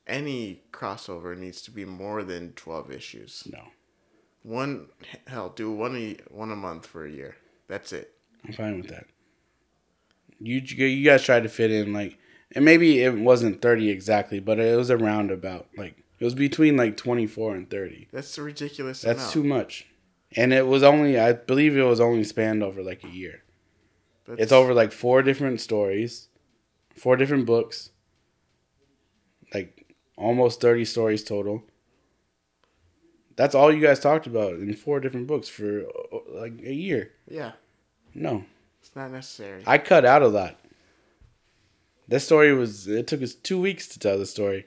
[SPEAKER 2] any crossover needs to be more than 12 issues. No. One hell, do one a one a month for a year. That's it.
[SPEAKER 1] I'm fine with that. You you guys tried to fit in like and maybe it wasn't 30 exactly, but it was around about like it was between like 24 and 30.
[SPEAKER 2] That's ridiculous.
[SPEAKER 1] That's amount. too much. And it was only I believe it was only spanned over like a year. That's... It's over like four different stories four different books, like almost 30 stories total. That's all you guys talked about in four different books for uh, like a year. Yeah. No.
[SPEAKER 2] It's not necessary.
[SPEAKER 1] I cut out a lot. This story was, it took us two weeks to tell the story.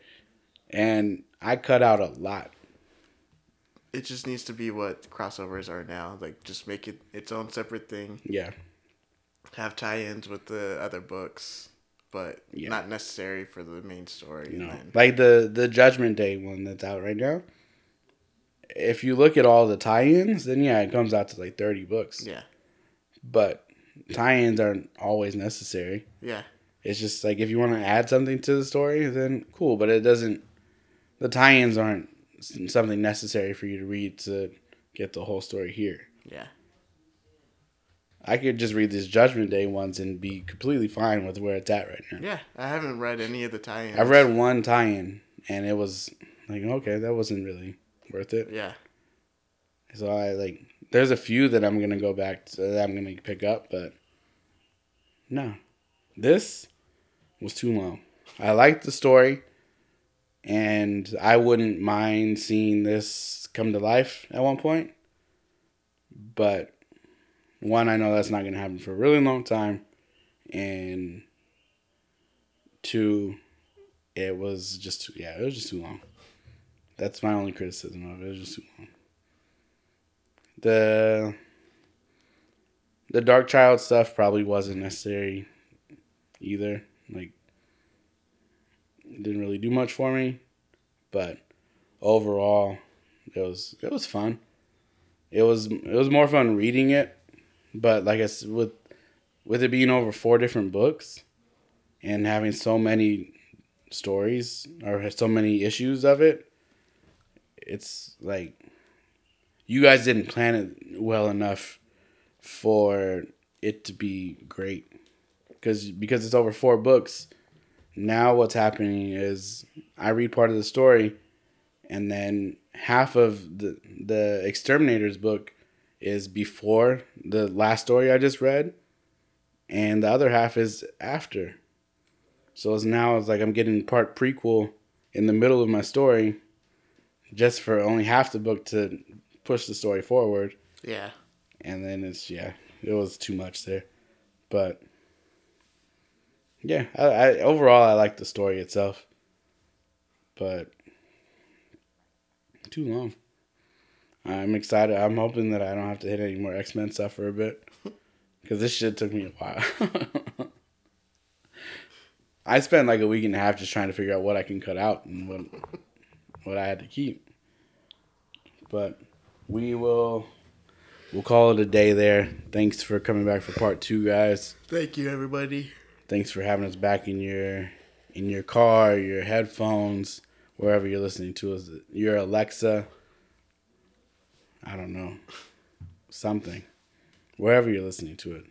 [SPEAKER 1] And I cut out a lot.
[SPEAKER 2] It just needs to be what crossovers are now. Like, just make it its own separate thing. Yeah. Have tie ins with the other books but yeah. not necessary for the main story.
[SPEAKER 1] No. Like the the Judgment Day one that's out right now. If you look at all the tie-ins, then yeah, it comes out to like thirty books. Yeah. But tie-ins aren't always necessary. Yeah. It's just like if you want to add something to the story, then cool. But it doesn't. The tie-ins aren't something necessary for you to read to get the whole story here. Yeah. I could just read these Judgment Day ones and be completely fine with where it's at right now.
[SPEAKER 2] Yeah, I haven't read any of the tie-ins.
[SPEAKER 1] I've read one tie-in, and it was like, okay, that wasn't really worth it. Yeah. So I like, there's a few that I'm gonna go back to that I'm gonna pick up, but no, this was too long. I liked the story, and I wouldn't mind seeing this come to life at one point, but one, I know that's not going to happen for a really long time. And two, it was just, too, yeah, it was just too long. That's my only criticism of it. It was just too long. The the Dark Child stuff probably wasn't necessary either. Like didn't really do much for me, but overall it was it was fun. It was it was more fun reading it but like I said, with with it being over four different books and having so many stories or so many issues of it, it's like you guys didn't plan it well enough for it to be great because because it's over four books now what's happening is i read part of the story and then half of the the X-Terminators book is before the last story I just read, and the other half is after. So it's now it's like I'm getting part prequel in the middle of my story, just for only half the book to push the story forward. Yeah. And then it's yeah, it was too much there, but yeah, I, I overall I like the story itself, but too long. I'm excited. I'm hoping that I don't have to hit any more X Men stuff for a bit, because this shit took me a while. I spent like a week and a half just trying to figure out what I can cut out and what what I had to keep. But we will we'll call it a day there. Thanks for coming back for part two, guys.
[SPEAKER 2] Thank you, everybody.
[SPEAKER 1] Thanks for having us back in your in your car, your headphones, wherever you're listening to us. Your Alexa. I don't know, something, wherever you're listening to it.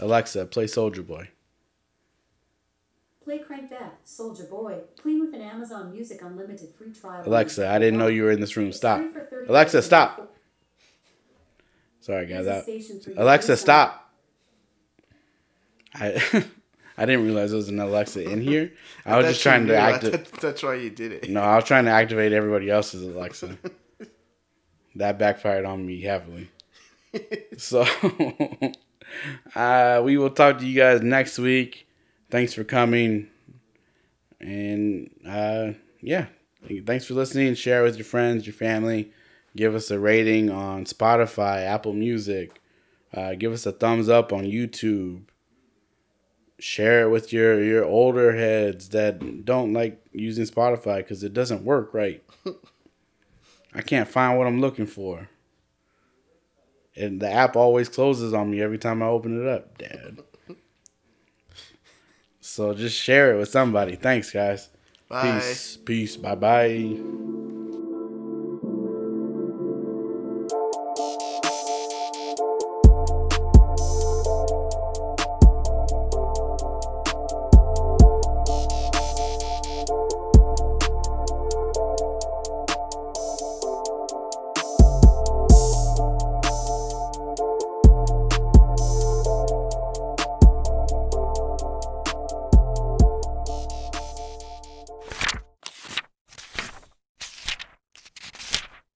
[SPEAKER 1] Alexa, play Soldier Boy.
[SPEAKER 3] Play Crank That, Soldier Boy, clean with an Amazon Music Unlimited free trial.
[SPEAKER 1] Alexa, I didn't know you were in this room. Stop. Alexa, stop. Sorry, guys. That, Alexa, stop. I I didn't realize there was an Alexa in here. I was just trying to activate.
[SPEAKER 2] That's why you did it.
[SPEAKER 1] No, I was trying to activate everybody else's Alexa. that backfired on me heavily. so, uh, we will talk to you guys next week. Thanks for coming. And uh, yeah, thanks for listening. Share with your friends, your family. Give us a rating on Spotify, Apple Music. Uh, give us a thumbs up on YouTube. Share it with your, your older heads that don't like using Spotify because it doesn't work right. I can't find what I'm looking for. And the app always closes on me every time I open it up, Dad. So just share it with somebody. Thanks, guys. Bye. Peace. Peace. Bye bye.